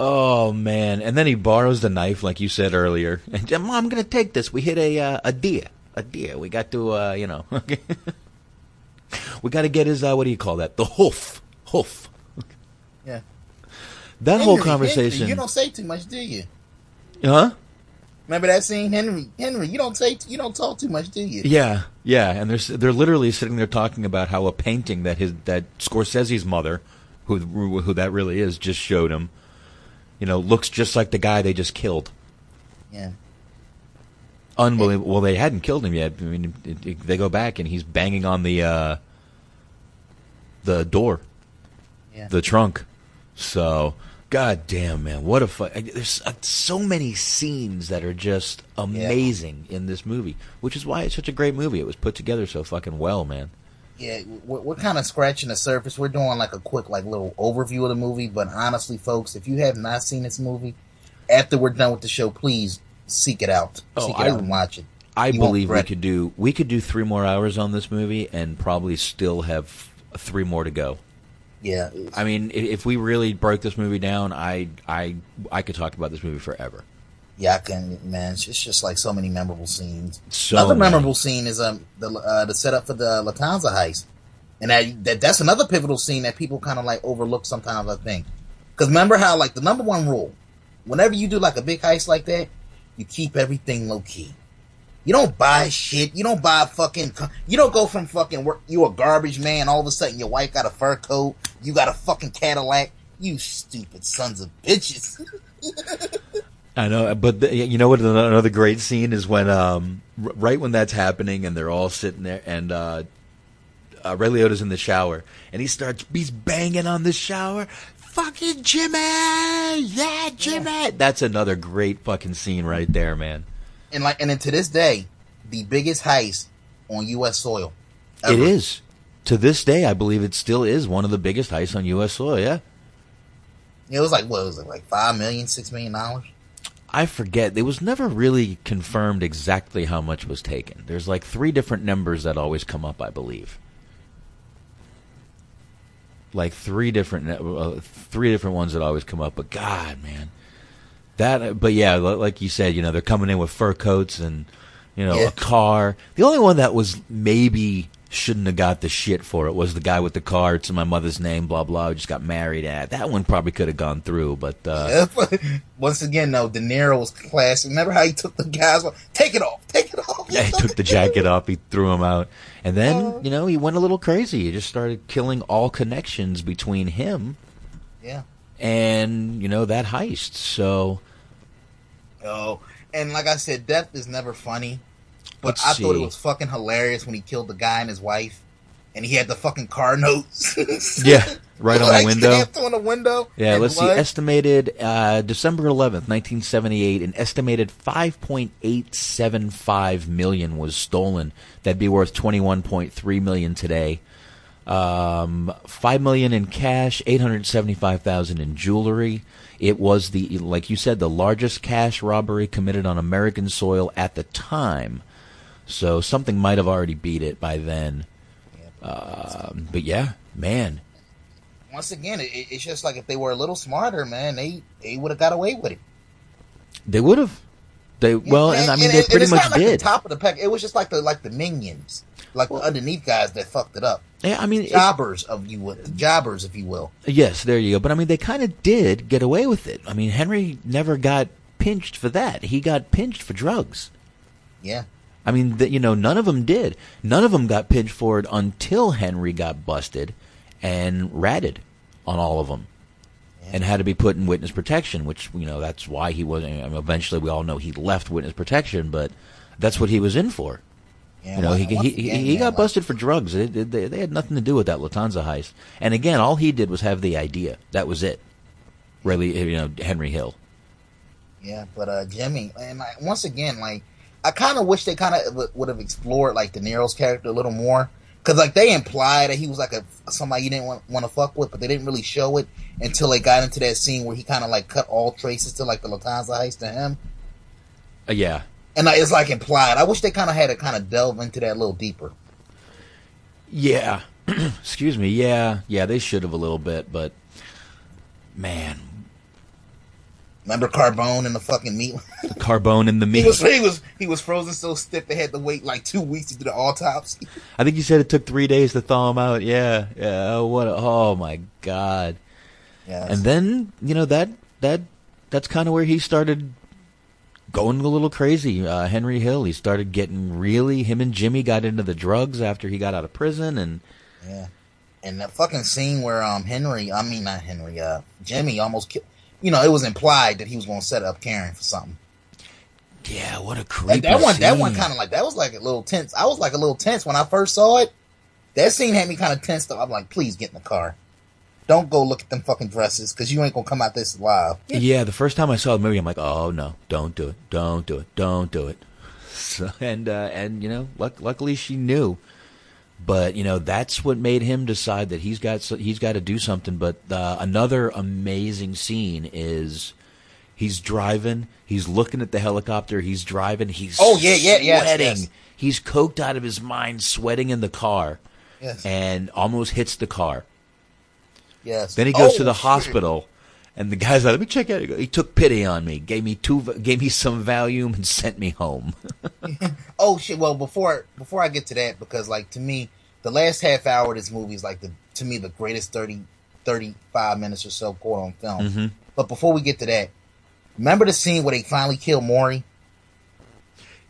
Oh man! And then he borrows the knife, like you said earlier. And Mom, I'm gonna take this. We hit a uh, a deer. A deer. We got to, uh, you know, we got to get his uh, what do you call that? The hoof. Hoof. Yeah. That whole conversation. Henry, you don't say too much, do you? huh? Remember that scene, Henry? Henry, you don't say you don't talk too much, do you? Yeah, yeah, and they're they're literally sitting there talking about how a painting that his that Scorsese's mother, who who that really is, just showed him, you know, looks just like the guy they just killed. Yeah. Unbelievable. Well, they hadn't killed him yet. I mean, it, it- they go back and he's banging on the uh, the door, Yeah. the trunk. So, god damn, man, what a fu- There's uh, so many scenes that are just amazing in this movie, which is why it's such a great movie. It was put together so fucking well, man. Yeah, we're, we're kind of scratching the surface. We're doing like a quick, like little overview of the movie. But honestly, folks, if you have not seen this movie, after we're done with the show, please seek it out. Oh, seek it I- out and watch it. I You believe we could do we could do three more hours on this movie and probably still have three more to go. Yeah, I mean, if we really broke this movie down, I I I could talk about this movie forever. Yeah, I can, man. It's just, just like so many memorable scenes. So another many. memorable scene is um the uh, the setup for the Lufthansa heist, and that, that that's another pivotal scene that people kind of like overlook sometimes. I think because remember how like the number one rule, whenever you do like a big heist like that, you keep everything low key. You don't buy shit. You don't buy fucking. You don't go from fucking work. You a garbage man. All of a sudden, your wife got a fur coat. You got a fucking Cadillac. You stupid sons of bitches. I know, but the, you know what? Another great scene is when, um, r- right when that's happening, and they're all sitting there, and uh, uh, Ray Liotta's in the shower, and he starts, he's banging on the shower. Fucking Jimmy, yeah, Jimmy. That's another great fucking scene right there, man. And like, and then to this day, the biggest heist on U.S. soil. It is to this day. I believe it still is one of the biggest heists on U.S. soil. Yeah. It was like what was it like five million, six million dollars? I forget. It was never really confirmed exactly how much was taken. There's like three different numbers that always come up, I believe. Like three different, uh, three different ones that always come up. But God, man, that. But yeah, like you said, you know, they're coming in with fur coats and you know Yeah. a car. The only one that was maybe shouldn't have got the shit for it was the guy with the car. It's in my mother's name. Blah blah. Just got married at that one. Probably could have gone through, but uh, Once again, though, De Niro was classic. Remember how he took the guys? Take it off, take it off. Yeah, he took the jacket off. He threw him out, and then you know he went a little crazy. He just started killing all connections between him Yeah. and you know that heist. So Oh, and like I said, death is never funny. But Let's I thought it was fucking hilarious when he killed the guy and his wife, and he had the fucking car notes. yeah, right on Like, the window. on the window. Yeah, let's see. Estimated uh, December eleventh, nineteen seventy eight. An estimated five point eight seven five million was stolen. That'd be worth twenty one point three million today. Um, five million in cash, eight hundred seventy five thousand in jewelry. It was the like you said, the largest cash robbery committed on American soil at the time. So something might have already beat it by then. Um, but yeah, man, Once again, it, it's just like if they were a little smarter, man, they they would have got away with it. they would have. They well, and I mean, they and pretty it's much like did. The top of the pack. It was just like the like the minions, like the underneath guys that fucked it up. Yeah, I mean, jobbers of you jobbers, if you will. Yes, there you go. But I mean, they kind of did get away with it. I mean, Henry never got pinched for that. He got pinched for drugs. Yeah. I mean, the, you know, none of them did. None of them got pinched for it until Henry got busted and ratted on all of them. And had to be put in witness protection, which you know that's why he wasn't. I mean, eventually, we all know he left witness protection, but that's what he was in for. Yeah, you know, he he, he, again, he man, got like- busted for drugs. They, they, they had nothing to do with that Lufthansa heist. And again, all he did was have the idea. That was it. Really, you know, Henry Hill. Yeah, but uh Jimmy, and like, once again, like I kind of wish they kind of would have explored like De Niro's character a little more, because like they imply that he was like a somebody you didn't want, want to fuck with, but they didn't really show it until they got into that scene where he kind of like cut all traces to like the Lufthansa heist to him, Uh, yeah, and it's like implied. I wish they kind of had to kind of delve into that a little deeper. yeah. Excuse me. Yeah, yeah. They should have a little bit, but man, Remember Carbone and the fucking meat? carbone in the he meat. was he was he was frozen so stiff they had to wait like two weeks to do the autopsy. I think you said it took three days to thaw him out. Yeah, yeah. Oh, what? A, oh my god. Yes. And then you know that that that's kind of where he started going a little crazy. Uh, Henry Hill. He started getting really. Him and Jimmy got into the drugs after he got out of prison, and Yeah. And that fucking scene where um Henry, I mean not Henry, uh Jimmy almost killed. You know, it was implied that he was going to set up Karen for something. yeah, what a Like, creepy that one, that one kind of like that was like a little tense. I was like a little tense when I first saw it. That scene had me kind of tensed up. I'm like, please get in the car. Don't go look at them fucking dresses because you ain't gonna come out this alive. Yeah, the first time I saw the movie, I'm like, oh no, don't do it, don't do it, don't do it. So, and uh, and you know, luck, luckily she knew, but you know that's what made him decide that he's got so- he's got to do something. But uh, another amazing scene is he's driving, he's looking at the helicopter, he's driving, he's Oh, yeah, yeah, yeah sweating, yes. he's coked out of his mind, sweating in the car, Yes. and almost hits the car. Yes. Then he goes Oh, to the shit. hospital, and the guy's like, "Let me check out." He took pity on me, gave me two, gave me some Valium, and sent me home. Oh shit! Well, before before I get to that, because like to me, the last half hour of this movie is like the to me the greatest 30, 35 minutes or so caught on film. Mhm. But before we get to that, remember the scene where they finally kill Maury?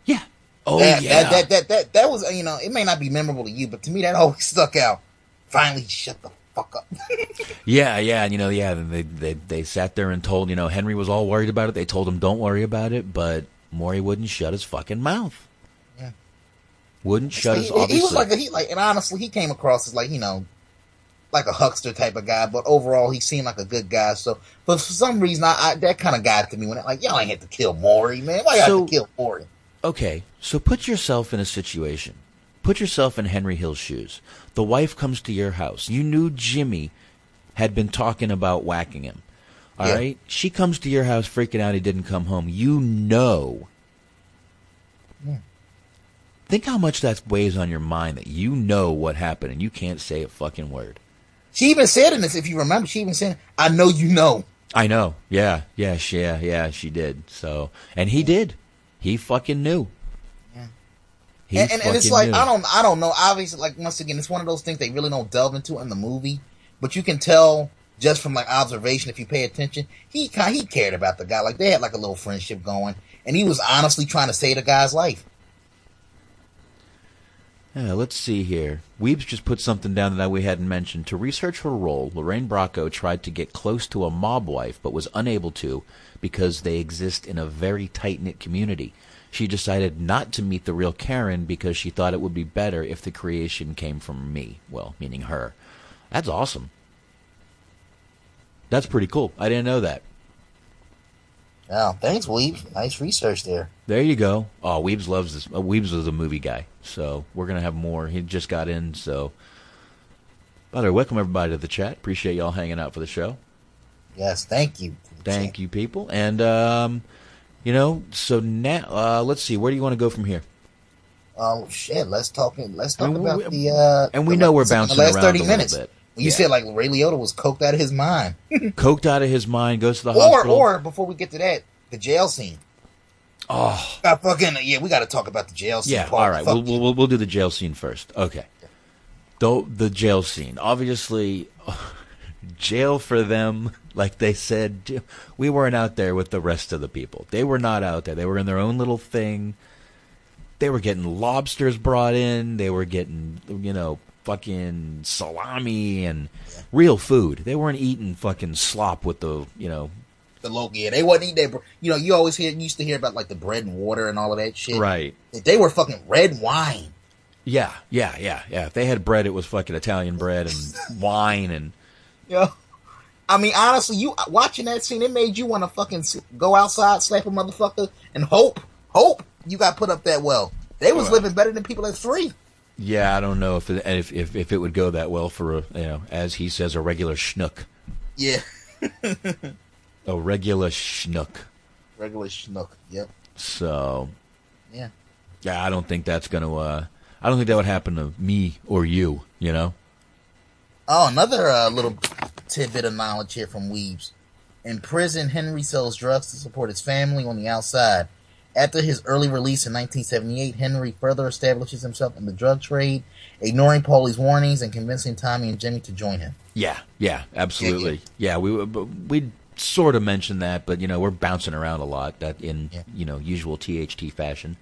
Yeah. Oh that, yeah, that, that that that that was you know it may not be memorable to you, but to me that always stuck out. Finally, shut the fuck up. Yeah, yeah, and you know, yeah, they they they sat there and told you know Henry was all worried about it. They told him don't worry about it, but Maury wouldn't shut his fucking mouth. Yeah. Wouldn't shut he, his he- he was like a, he like, and honestly, he came across as like you know, like a huckster type of guy. But overall, he seemed like a good guy. So, but for some reason, I, I that kind of got to me when it, like y'all ain't had to kill Maury, man. Why y'all So- have to kill Maury? Okay, so put yourself in a situation. Put yourself in Henry Hill's shoes. The wife comes to your house. You knew Jimmy had been talking about whacking him. All right, Yeah. She comes to your house freaking out he didn't come home. You know. Yeah. Think how much that weighs on your mind that you know what happened and you can't say a fucking word. She even said in this, if you remember, she even said, "I know you know." I know. Yeah, yeah, she, yeah, yeah, she did. So, and he did. He fucking knew. He and, and, and it's like knew. I don't I don't know. Obviously, like once again, it's one of those things they really don't delve into in the movie, but you can tell just from like observation if you pay attention. He he cared about the guy. Like they had like a little friendship going, and he was honestly trying to save the guy's life. Yeah, let's see here. Weebs just put something down that we hadn't mentioned. To research her role, Lorraine Bracco tried to get close to a mob wife, but was unable to because they exist in a very tight knit community. She decided not to meet the real Karen because she thought it would be better if the creation came from me. Well, meaning her. That's awesome. That's pretty cool. I didn't know that. Oh, thanks, Weeb. Nice research there. There you go. Oh, Weebs loves this. Uh, Weebs was a movie guy, so we're gonna have more. He just got in, so. By the way, welcome everybody to the chat. Appreciate y'all hanging out for the show. Yes, thank you. Thank you, people. And um, you know, so now uh, let's see. Where do you want to go from here? Oh shit! Let's talk. Let's talk And we- about the. uh and we the- know we're the bouncing last around thirty a little minutes. bit. You Yeah. said like Ray Liotta was coked out of his mind, Coked out of his mind, goes to the or hospital. or before we get to that, the jail scene. oh, Got fucking yeah. We got to talk about the jail scene. yeah. Paul. All right, we'll, we'll we'll do the jail scene first. Okay. Though the jail scene, obviously, jail for them. Like they said, we weren't out there with the rest of the people. They were not out there. They were in their own little thing. They were getting lobsters brought in. They were getting, you know, fucking salami and real food. They weren't eating fucking slop with the, you know, the local. Yeah, they wasn't eating that. You know, you always hear used to hear about like the bread and water and all of that shit. Right. They were fucking red wine. yeah, yeah, yeah, yeah. If they had bread, it was fucking Italian bread and wine and Yeah. I mean, honestly, you watching that scene, it made you want to fucking go outside, slap a motherfucker, and hope, hope you got put up that well. They was Well. living better than people at three. Yeah, I don't know if it, if, if if it would go that well for a you know, as he says, a regular schnook, Yeah, a regular schnook. regular schnook. Yep. So Yeah. yeah, I don't think that's gonna. Uh, I don't think that would happen to me or you. You know. Oh, another uh, little tidbit of knowledge here from Weebs. In prison, Henry sells drugs to support his family on the outside. After his early release in 1978, Henry further establishes himself in the drug trade, ignoring Paulie's warnings and convincing Tommy and Jimmy to join him. Yeah, yeah, absolutely. Yeah, we but we sort of mentioned that, but you know, we're bouncing around a lot. That in you know usual THT fashion.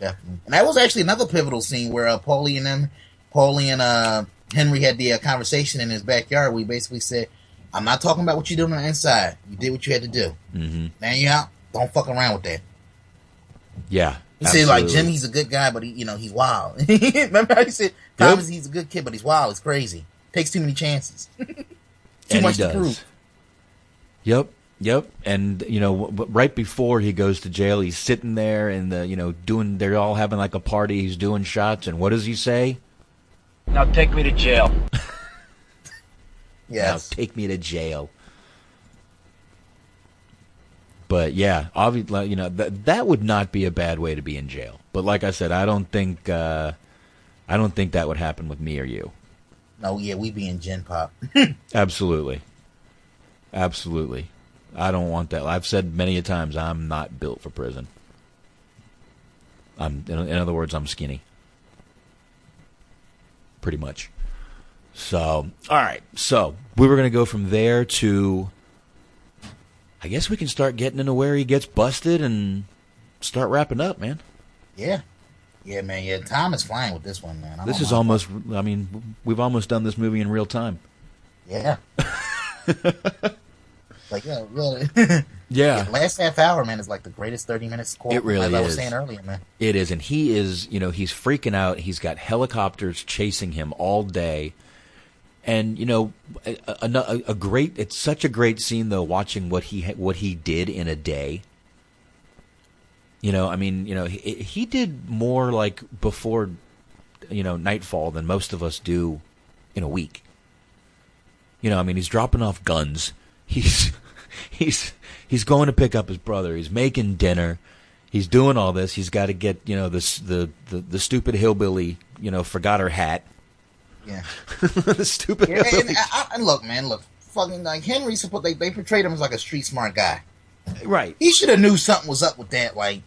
Yeah, and that was actually another pivotal scene where uh, Paulie and them, Paulie and uh, Henry had the uh, conversation in his backyard. We basically said, "I'm not talking about what you did on the inside. You did what you had to do. Mm-hmm. Now you out. Don't fuck around with that." Yeah, He said like absolutely. Jimmy's a good guy, but he, you know he's wild. Remember how he said Thomas? He's a good kid, but he's wild. He's crazy. Takes too many chances. too And much to prove. Yep, yep. And you know, right before he goes to jail, he's sitting there and the you know doing. They're all having like a party. He's doing shots, and what does he say? Now take me to jail. Yes. Now take me to jail. But yeah, obviously, you know that that would not be a bad way to be in jail. But like I said, I don't think uh, I don't think that would happen with me or you. No, yeah, we be in Gen Pop. Absolutely, absolutely. I don't want that. I've said many a times I'm not built for prison. I'm in, in other words, I'm skinny. Pretty much. So, all right. So we were going to go from there to. I guess we can start getting into where he gets busted and start wrapping up, man. yeah, yeah, man. Yeah, time is flying with this one, man. I This is know. almost. I mean, we've almost done this movie in real time. Yeah. like yeah, yeah. Yeah. Last half hour, man, is like the greatest thirty minutes score. It really as I was saying earlier, man. It is, and he is. You know, he's freaking out. He's got helicopters chasing him all day, and you know, a, a, a great. It's such a great scene though, watching what he what he did in a day. You know, I mean, you know, he, he did more like before, you know, nightfall than most of us do in a week. You know, I mean, he's dropping off guns. He's he's he's going to pick up his brother. He's making dinner. He's doing all this. He's got to get you know this the the, the stupid hillbilly. You know, forgot her hat. Yeah. the stupid Yeah, and, hillbilly. and, and look, man, look, fucking like Henry. They they portrayed him as like a street smart guy. Right. He should have knew something was up with that. Like,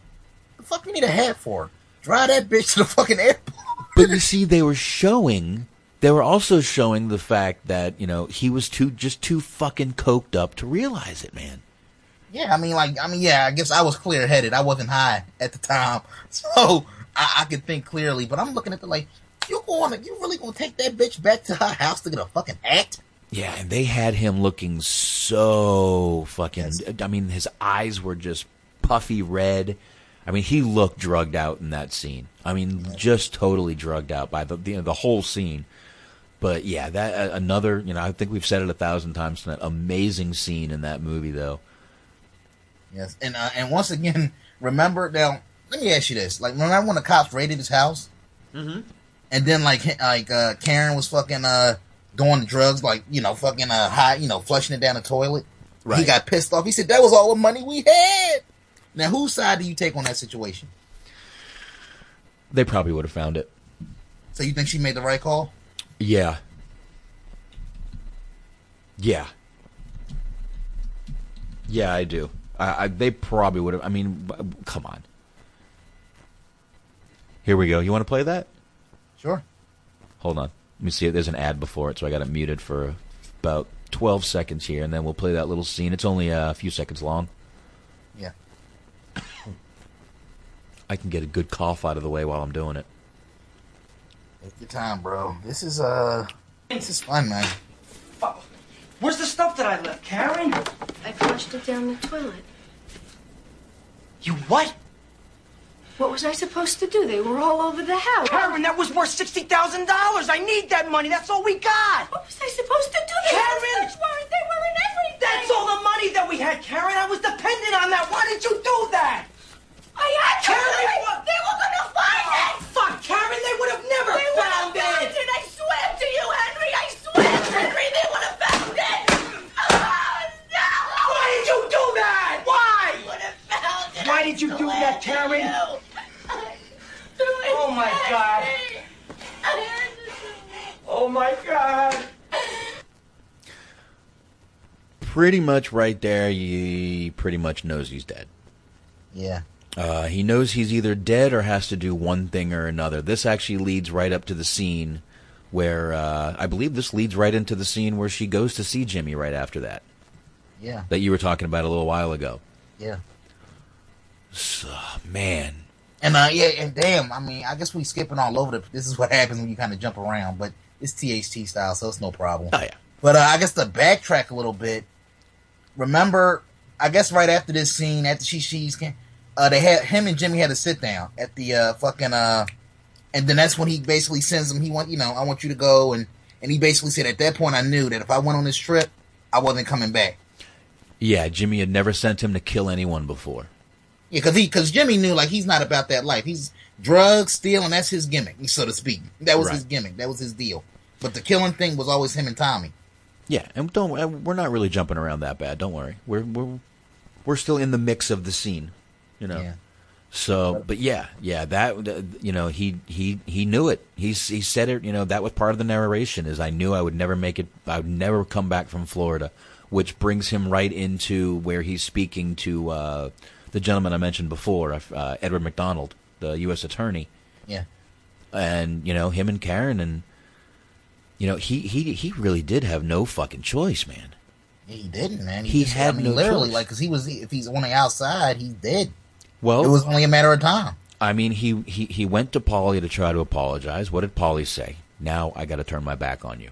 the fuck you need a hat for? Drive that bitch to the fucking airport. but you see, they were showing. They were also showing the fact that you know he was too just too fucking coked up to realize it, man. Yeah, I mean, like, I mean, yeah, I guess I was clear headed. I wasn't high at the time, so I, I could think clearly. But I'm looking at the like, you going, you really gonna take that bitch back to her house to get a fucking act? Yeah, and they had him looking so fucking. I mean, his eyes were just puffy red. I mean, he looked drugged out in that scene. I mean, just totally drugged out by the the, the whole scene. But yeah, that uh, another. You know, I think we've said it a thousand times tonight. Amazing scene in that movie, though. Yes, and uh, and once again, remember now. Let me ask you this: like, remember when the cops raided his house, Mm-hmm. and then like like uh, Karen was fucking uh doing drugs, like you know, fucking uh high, you know, flushing it down the toilet. Right. He got pissed off. He said that was all the money we had. Now, whose side do you take on that situation? They probably would have found it. So you think she made the right call? Yeah. Yeah. Yeah, I do. I, I they probably would have. I mean, come on. Here we go. You want to play that? Sure. Hold on. Let me see if there's an ad before it, so I got it muted for about 12 seconds here, and then we'll play that little scene. It's only uh, a few seconds long. Yeah. I can get a good cough out of the way while I'm doing it. Take your time, bro. This is uh, this is fun, man. Oh, Where's the stuff that I left, Karen? I flushed it down the toilet. You what? What was I supposed to do? They were all over the house. Karen, that was worth sixty thousand dollars. I need that money. That's all we got. What was I supposed to do? The Karen! house weren't. They were in everything. That's all the money that we had, Karen. I was dependent on that. Why did you do that? I had to. Karen, They, what? they were gonna find Oh, it. fuck, Karen. They would have never They would found have found it. it. I swear to you, Henry. I swear, Henry. They would have found it. Oh no! Why did you do that? Why? They Would have found it. Why did you do that, Karen? you. Do it, Oh, my God. Henry. I had to do it. Oh my God. Pretty much right there, he pretty much knows he's dead. Yeah. Uh, he knows he's either dead or has to do one thing or another. This actually leads right up to the scene where uh, I believe this leads right into the scene where she goes to see Jimmy right after that. Yeah. That you were talking about a little while ago. Yeah. So, man, And uh, yeah, and damn, I mean, I guess we're skipping all over the. This is what happens when you kind of jump around, but it's THT style, so it's no problem. Oh yeah. But uh, I guess to backtrack a little bit, remember, I guess right after this scene, after she she's, uh, they had him and Jimmy had a sit down at the uh fucking uh, and then that's when he basically sends him. He want you know, I want you to go, and and he basically said at that point I knew that if I went on this trip, I wasn't coming back. yeah, Jimmy had never sent him to kill anyone before. Yeah, because he because Jimmy knew like he's not about that life. He's drugs, stealing. That's his gimmick, so to speak. That was his gimmick. That was his deal. But the killing thing was always him and Tommy. Yeah, and don't uh, we're not really jumping around that bad. Don't worry, we're we're we're still in the mix of the scene, you know. Yeah. So, but yeah, yeah, that you know, he he he knew it. He's he said it. You know, that was part of the narration. Is I knew I would never make it. I would never come back from Florida, which brings him right into where he's speaking to uh, the gentleman I mentioned before, uh, Edward McDonald, the U.S. attorney, Yeah. and you know him and Karen, and you know he he he really did have no fucking choice, man. He didn't, man. He just- had I mean, no literally, choice. like, because he was if he's on the outside, he's dead. Well, it was only a matter of time. I mean, he, he, he went to Paulie to try to apologize. What did Paulie say? Now I got to turn my back on you.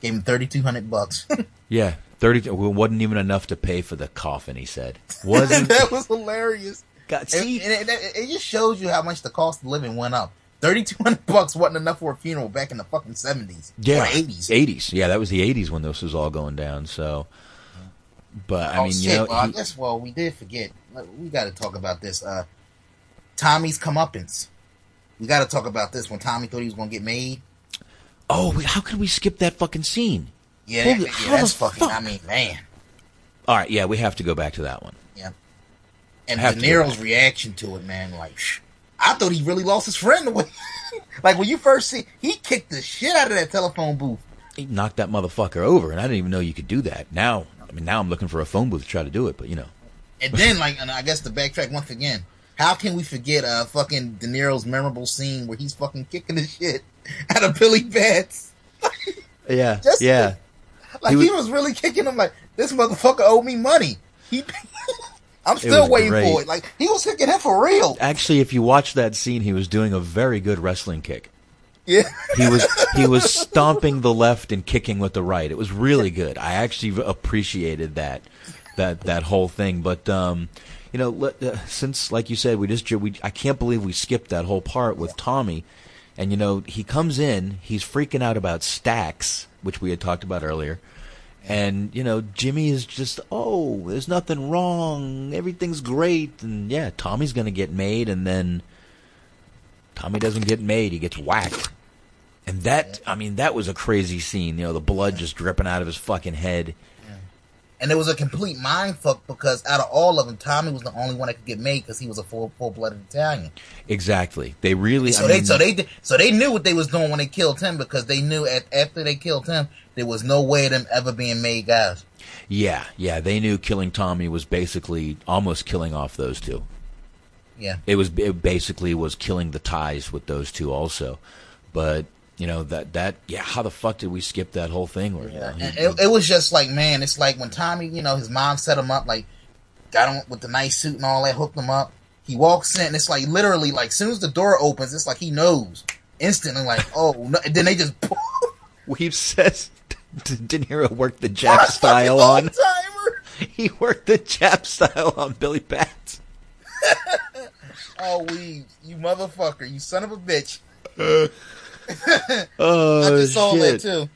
Gave him thirty two hundred bucks. Yeah, thirty. Well, wasn't even enough to pay for the coffin. He said wasn't. that was hilarious. God, see- and it, it- it just shows you how much the cost of living went up. Thirty two hundred bucks wasn't enough for a funeral back in the fucking seventies. yeah, eighties. Eighties. Yeah, that was the eighties when this was all going down. So, but I oh mean, shit! you know, well, I guess well we did forget. We got to talk about this. Uh, Tommy's comeuppance. We got to talk about this when Tommy thought he was going to get made. oh, how could we skip that fucking scene? Yeah, Holy- that- yeah that's fucking. fuck? I mean, man. All right, yeah, we have to go back to that one. Yeah. And Have De. Niro's reaction to it, man, like, shh, I thought he really lost his friend away. like when you first see, he kicked the shit out of that telephone booth. He knocked that motherfucker over, and I didn't even know you could do that. Now, I mean, now I'm looking for a phone booth to try to do it, but you know, And then, like, and I guess to backtrack once again, how can we forget uh fucking De Niro's memorable scene where he's fucking kicking the shit out of Billy Batts? yeah, Just- yeah. Like He he was- was, really kicking him. Like this motherfucker owed me money. He, I'm still waiting great. for it. Like he was kicking him for real. Actually, if you watch that scene, he was doing a very good wrestling kick. Yeah. He was he was stomping the left and kicking with the right. It was really good. I actually appreciated that that that whole thing. But um, you know, let, uh, since like you said, we just we I can't believe we skipped that whole part with Tommy. And you know, he comes in, he's freaking out about stacks, which we had talked about earlier. And you know, Jimmy is just, oh, there's nothing wrong, everything's great, and yeah, Tommy's gonna get made, and then Tommy doesn't get made, he gets whacked. And that, I mean, that was a crazy scene. You know, the blood just dripping out of his fucking head. And it was a complete mind fuck because out of all of them, Tommy was the only one that could get made because he was a full full blooded Italian. Exactly. They really. So I they mean, so they so they knew what they was doing when they killed him because they knew at, after they killed him there was no way of them ever being made guys. Yeah, yeah. They knew killing Tommy was basically almost killing off those two. Yeah. It was it basically was killing the ties with those two also. But you know that that yeah, how the fuck did we skip that whole thing? Where you know, he- it, it was just like man, it's like when Tommy, you know, his mom set him up, like got him with the nice suit and all that, hooked him up. He walks in, and it's like literally like soon as the door opens, it's like he knows instantly, like oh, no, and then they just Weave says De Niro worked the Jap style on. He worked the Jap style on Billy Batts. oh we you motherfucker, you son of a bitch. Oh I just oh, saw that shit. too.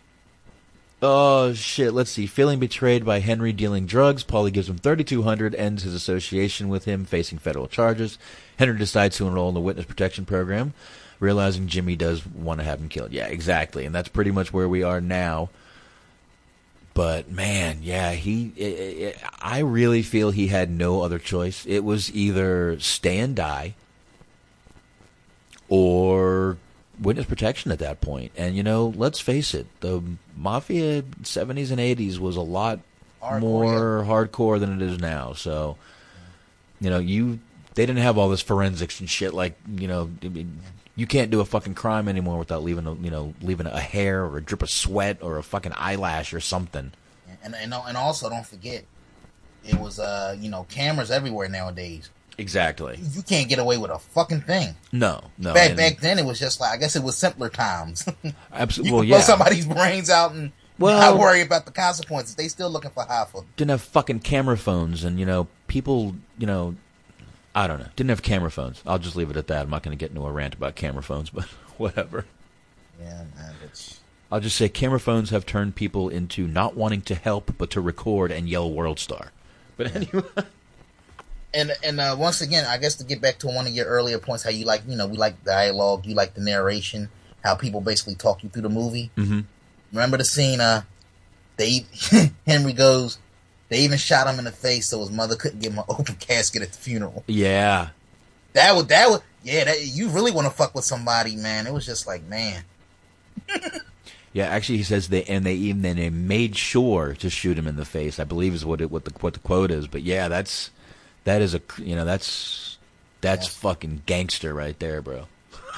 Oh shit! Let's see. Feeling betrayed by Henry dealing drugs, Paulie gives him thirty two hundred. Ends his association with him, facing federal charges. Henry decides to enroll in the witness protection program, realizing Jimmy does want to have him killed. Yeah, exactly, and that's pretty much where we are now. But man, yeah, he. i i I really feel he had no other choice. It was either stay and die, or witness protection at that point. And you know, let's face it, the mafia seventies and eighties was a lot Hardcore, more hardcore than it is now. So, you know, you they didn't have all this forensics and shit. Like, you know, you can't do a fucking crime anymore without leaving a you know leaving a hair or a drip of sweat or a fucking eyelash or something. And and and also don't forget, it was uh you know cameras everywhere nowadays. Exactly. You can't get away with a fucking thing. No, no. back and- back then it was just like I guess it was simpler times. Absolutely. Well, could blow somebody's brains out and Well- not worry about the consequences. They still looking for half of. didn't have fucking camera phones and you know people you know i don't know didn't have camera phones i'll just leave it at that i'm not going to get into a rant about camera phones but whatever Yeah, man. It's, i'll just say camera phones have turned people into not wanting to help but to record and yell world star but anyway and and uh, once again, I guess to get back to one of your earlier points, how you like you know we like dialogue, you like the narration, how people basically talk you through the movie. mm-hmm. Remember the scene? Uh, they Henry goes. They even shot him in the face so his mother couldn't give him an open casket at the funeral. yeah That would that would yeah. That, you really want to fuck with somebody, man. It was just like man. yeah actually he says they and they even then they made sure to shoot him in the face i believe is what it what the what the quote is but yeah that's that is a you know that's that's fucking gangster right there bro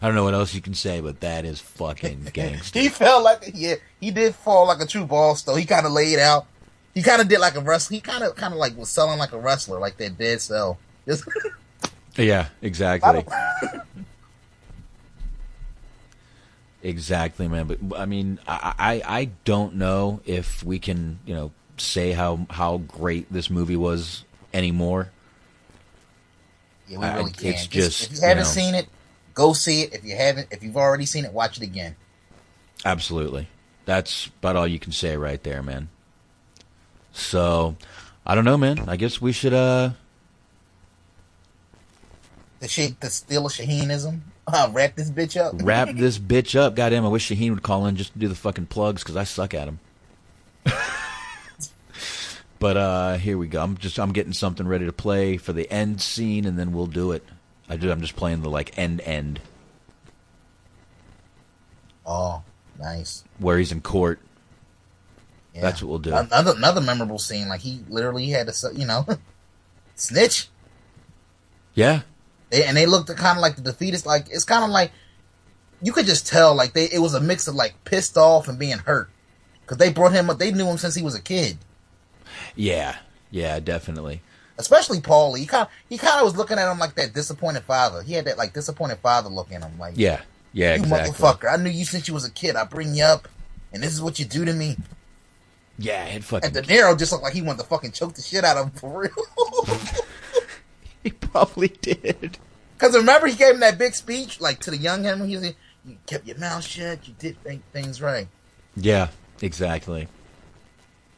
i don't know what else you can say but that is fucking gangster He felt like yeah, he did fall like a true boss though. He kind of laid out. He kind of did like a wrestler. He kind of kind of like was selling like a wrestler, like that dead cell. Just Yeah, exactly. Exactly, man. But I mean, I, I I don't know if we can you know say how how great this movie was anymore. Yeah, we I- really can. it's just, if you haven't you know- seen it, go see it. If you haven't, if you've already seen it, watch it again. Absolutely. That's about all you can say right there, man. So, I don't know, man. I guess we should uh The shit, the still a Shaheenism. Uh, wrap this bitch up. wrap this bitch up. Goddamn, I wish Shaheen would call in just to do the fucking plugs because I suck at them. but uh here we go. I'm just I'm getting something ready to play for the end scene, and then we'll do it. I do. I'm just playing the like end end Oh, nice. where he's in court. Yeah. That's what we'll do. Another another memorable scene, like he literally had to, you know, snitch. Yeah, They, and they looked kind of like the defeatist. Like it's kind of like you could just tell, like they it was a mix of like pissed off and being hurt because they brought him up. They knew him since he was a kid. Yeah, yeah, definitely. Especially Paulie. He kind of he kind of was looking at him like that disappointed father. He had that like disappointed father look in him. Like Yeah, yeah, you exactly. motherfucker. I knew you since you was a kid. I bring you up, and this is what you do to me. Yeah, it fucking. And De Niro just looked like he wanted to fucking choke the shit out of him for real. he probably did. Because remember, he gave him that big speech, like to the young him. He said, "You kept your mouth shut. You did th- things right." Yeah, exactly.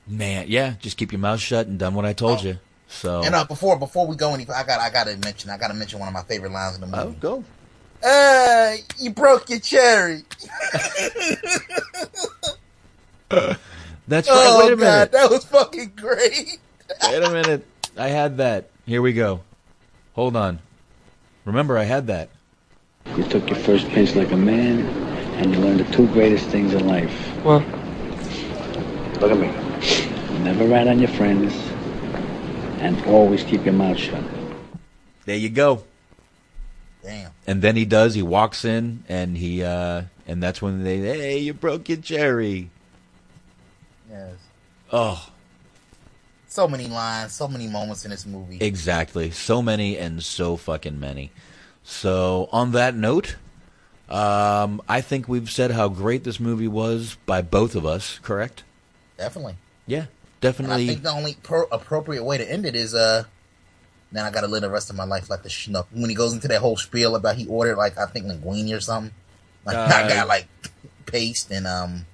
Man, yeah, just keep your mouth shut and done what I told you. So, And uh, before before we go any, I got I got to mention I got to mention one of my favorite lines in the movie. Oh, go. Uh, you broke your cherry. that's right. oh Wait a god, minute. that was fucking great. Wait a minute. I had that. Here we go. Hold on. Remember, I had that. You took your first pinch like a man, and you learned the two greatest things in life. Well, look at me. Never rat on your friends, and always keep your mouth shut. There you go. Damn. And then he does. He walks in, and he, uh, and that's when they, hey, you broke your cherry. Yes. Oh, So many lines, so many moments in this movie. exactly. So many and so fucking many. So, on that note, um, I think we've said how great this movie was by both of us. Correct? Definitely. Yeah, And I think the only pro- appropriate way to end it is uh. Then I gotta live the rest of my life like the schnook. When he goes into that whole spiel about he ordered like I think linguine or something. Like I Uh, got like paste and um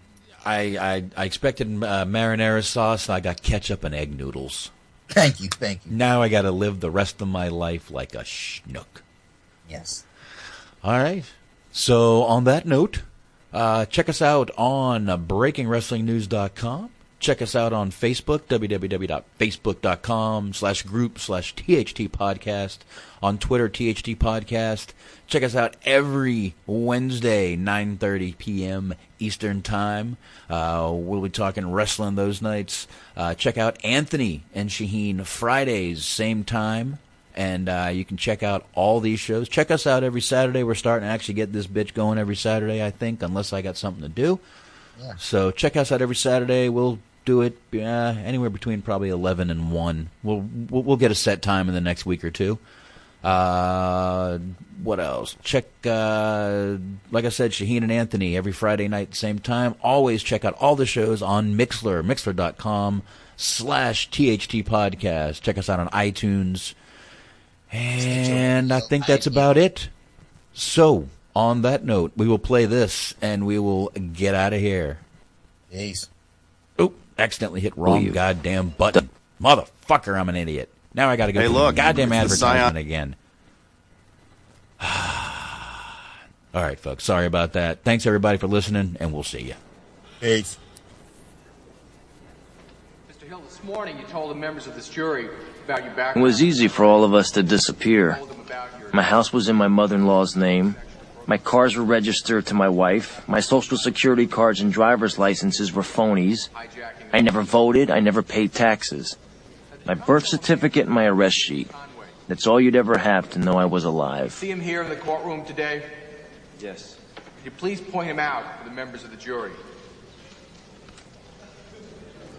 I, I I expected uh, marinara sauce. and I got ketchup and egg noodles. Thank you, thank you. Now I got to live the rest of my life like a schnook. Yes. All right. So on that note, uh, check us out on uh, BreakingWrestlingNews.com. Check us out on Facebook, www.facebook.com slash group slash THT podcast. On Twitter, THT podcast. Check us out every Wednesday, 9.30 p.m. Eastern Time. Uh, we'll be talking wrestling those nights. Uh, check out Anthony and Shaheen Fridays, same time. And uh, you can check out all these shows. Check us out every Saturday. We're starting to actually get this bitch going every Saturday, I think, unless I got something to do. Yeah. So check us out every Saturday. We'll do it uh, anywhere between probably eleven and one. We'll, we'll get a set time in the next week or two. Uh, what else? Check, uh, like I said, Shaheen and Anthony every Friday night same time. Always check out all the shows on Mixlr, mixlr.com slash THT podcast. Check us out on iTunes. And I think that's about it. So, on that note, we will play this and we will get out of here. Peace. Accidentally hit wrong you- goddamn button. Motherfucker, I'm an idiot. Now I gotta go Hey, look, goddamn it's the advertisement again. All right, folks. Sorry about that. Thanks everybody for listening, and we'll see you. Peace. Mr. Hill, this morning you told the members of this jury about your background. It was easy for all of us to disappear. My house was in my mother-in-law's name. My cars were registered to my wife. My social security cards and driver's licenses were phonies. I never voted. I never paid taxes. My birth certificate and my arrest sheet. That's all you'd ever have to know I was alive. See him here in the courtroom today? Yes. Could you please point him out for the members of the jury?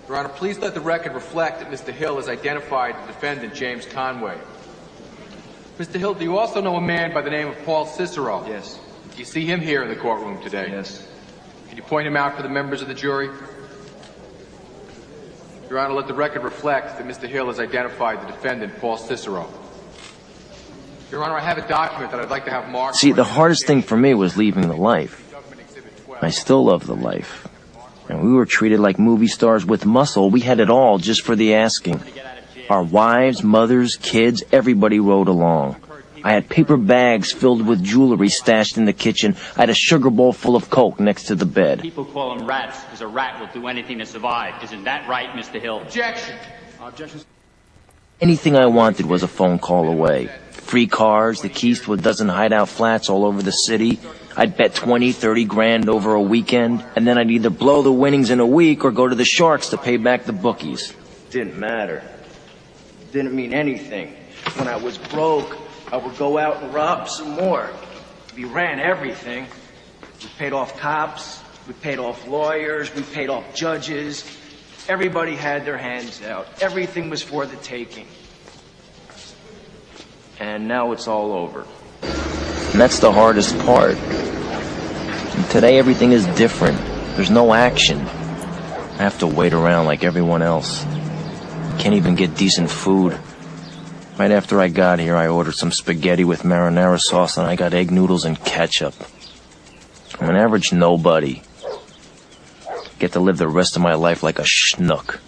Your Honor, please let the record reflect that Mr. Hill has identified the defendant, James Conway. Mr. Hill, do you also know a man by the name of Paul Cicero? Yes. Do you see him here in the courtroom today? Yes. Can you point him out for the members of the jury? Your Honor, let the record reflect that Mr. Hill has identified the defendant, Paul Cicero. Your Honor, I have a document that I'd like to have marked. See, the hardest thing for me was leaving the life. I still love the life. And we were treated like movie stars with muscle. We had it all just for the asking. Our wives, mothers, kids, everybody rode along. I had paper bags filled with jewelry stashed in the kitchen. I had a sugar bowl full of coke next to the bed. People call them rats because a rat will do anything to survive. Isn't that right, Mr. Hill? Objection. Objection. Anything I wanted was a phone call away. Free cars, the keys to a dozen hideout flats all over the city. I'd bet 20, 30 grand over a weekend, and then I'd either blow the winnings in a week or go to the Sharks to pay back the bookies. Didn't matter. Didn't mean anything. When I was broke, Uh, I would go out and rob some more. We ran everything. We paid off cops, we paid off lawyers, we paid off judges. Everybody had their hands out. Everything was for the taking. And now it's all over. And that's the hardest part. Today everything is different. There's no action. I have to wait around like everyone else. Can't even get decent food. Right after I got here, I ordered some spaghetti with marinara sauce and I got egg noodles and ketchup. I'm an average nobody. Get to live the rest of my life like a schnook.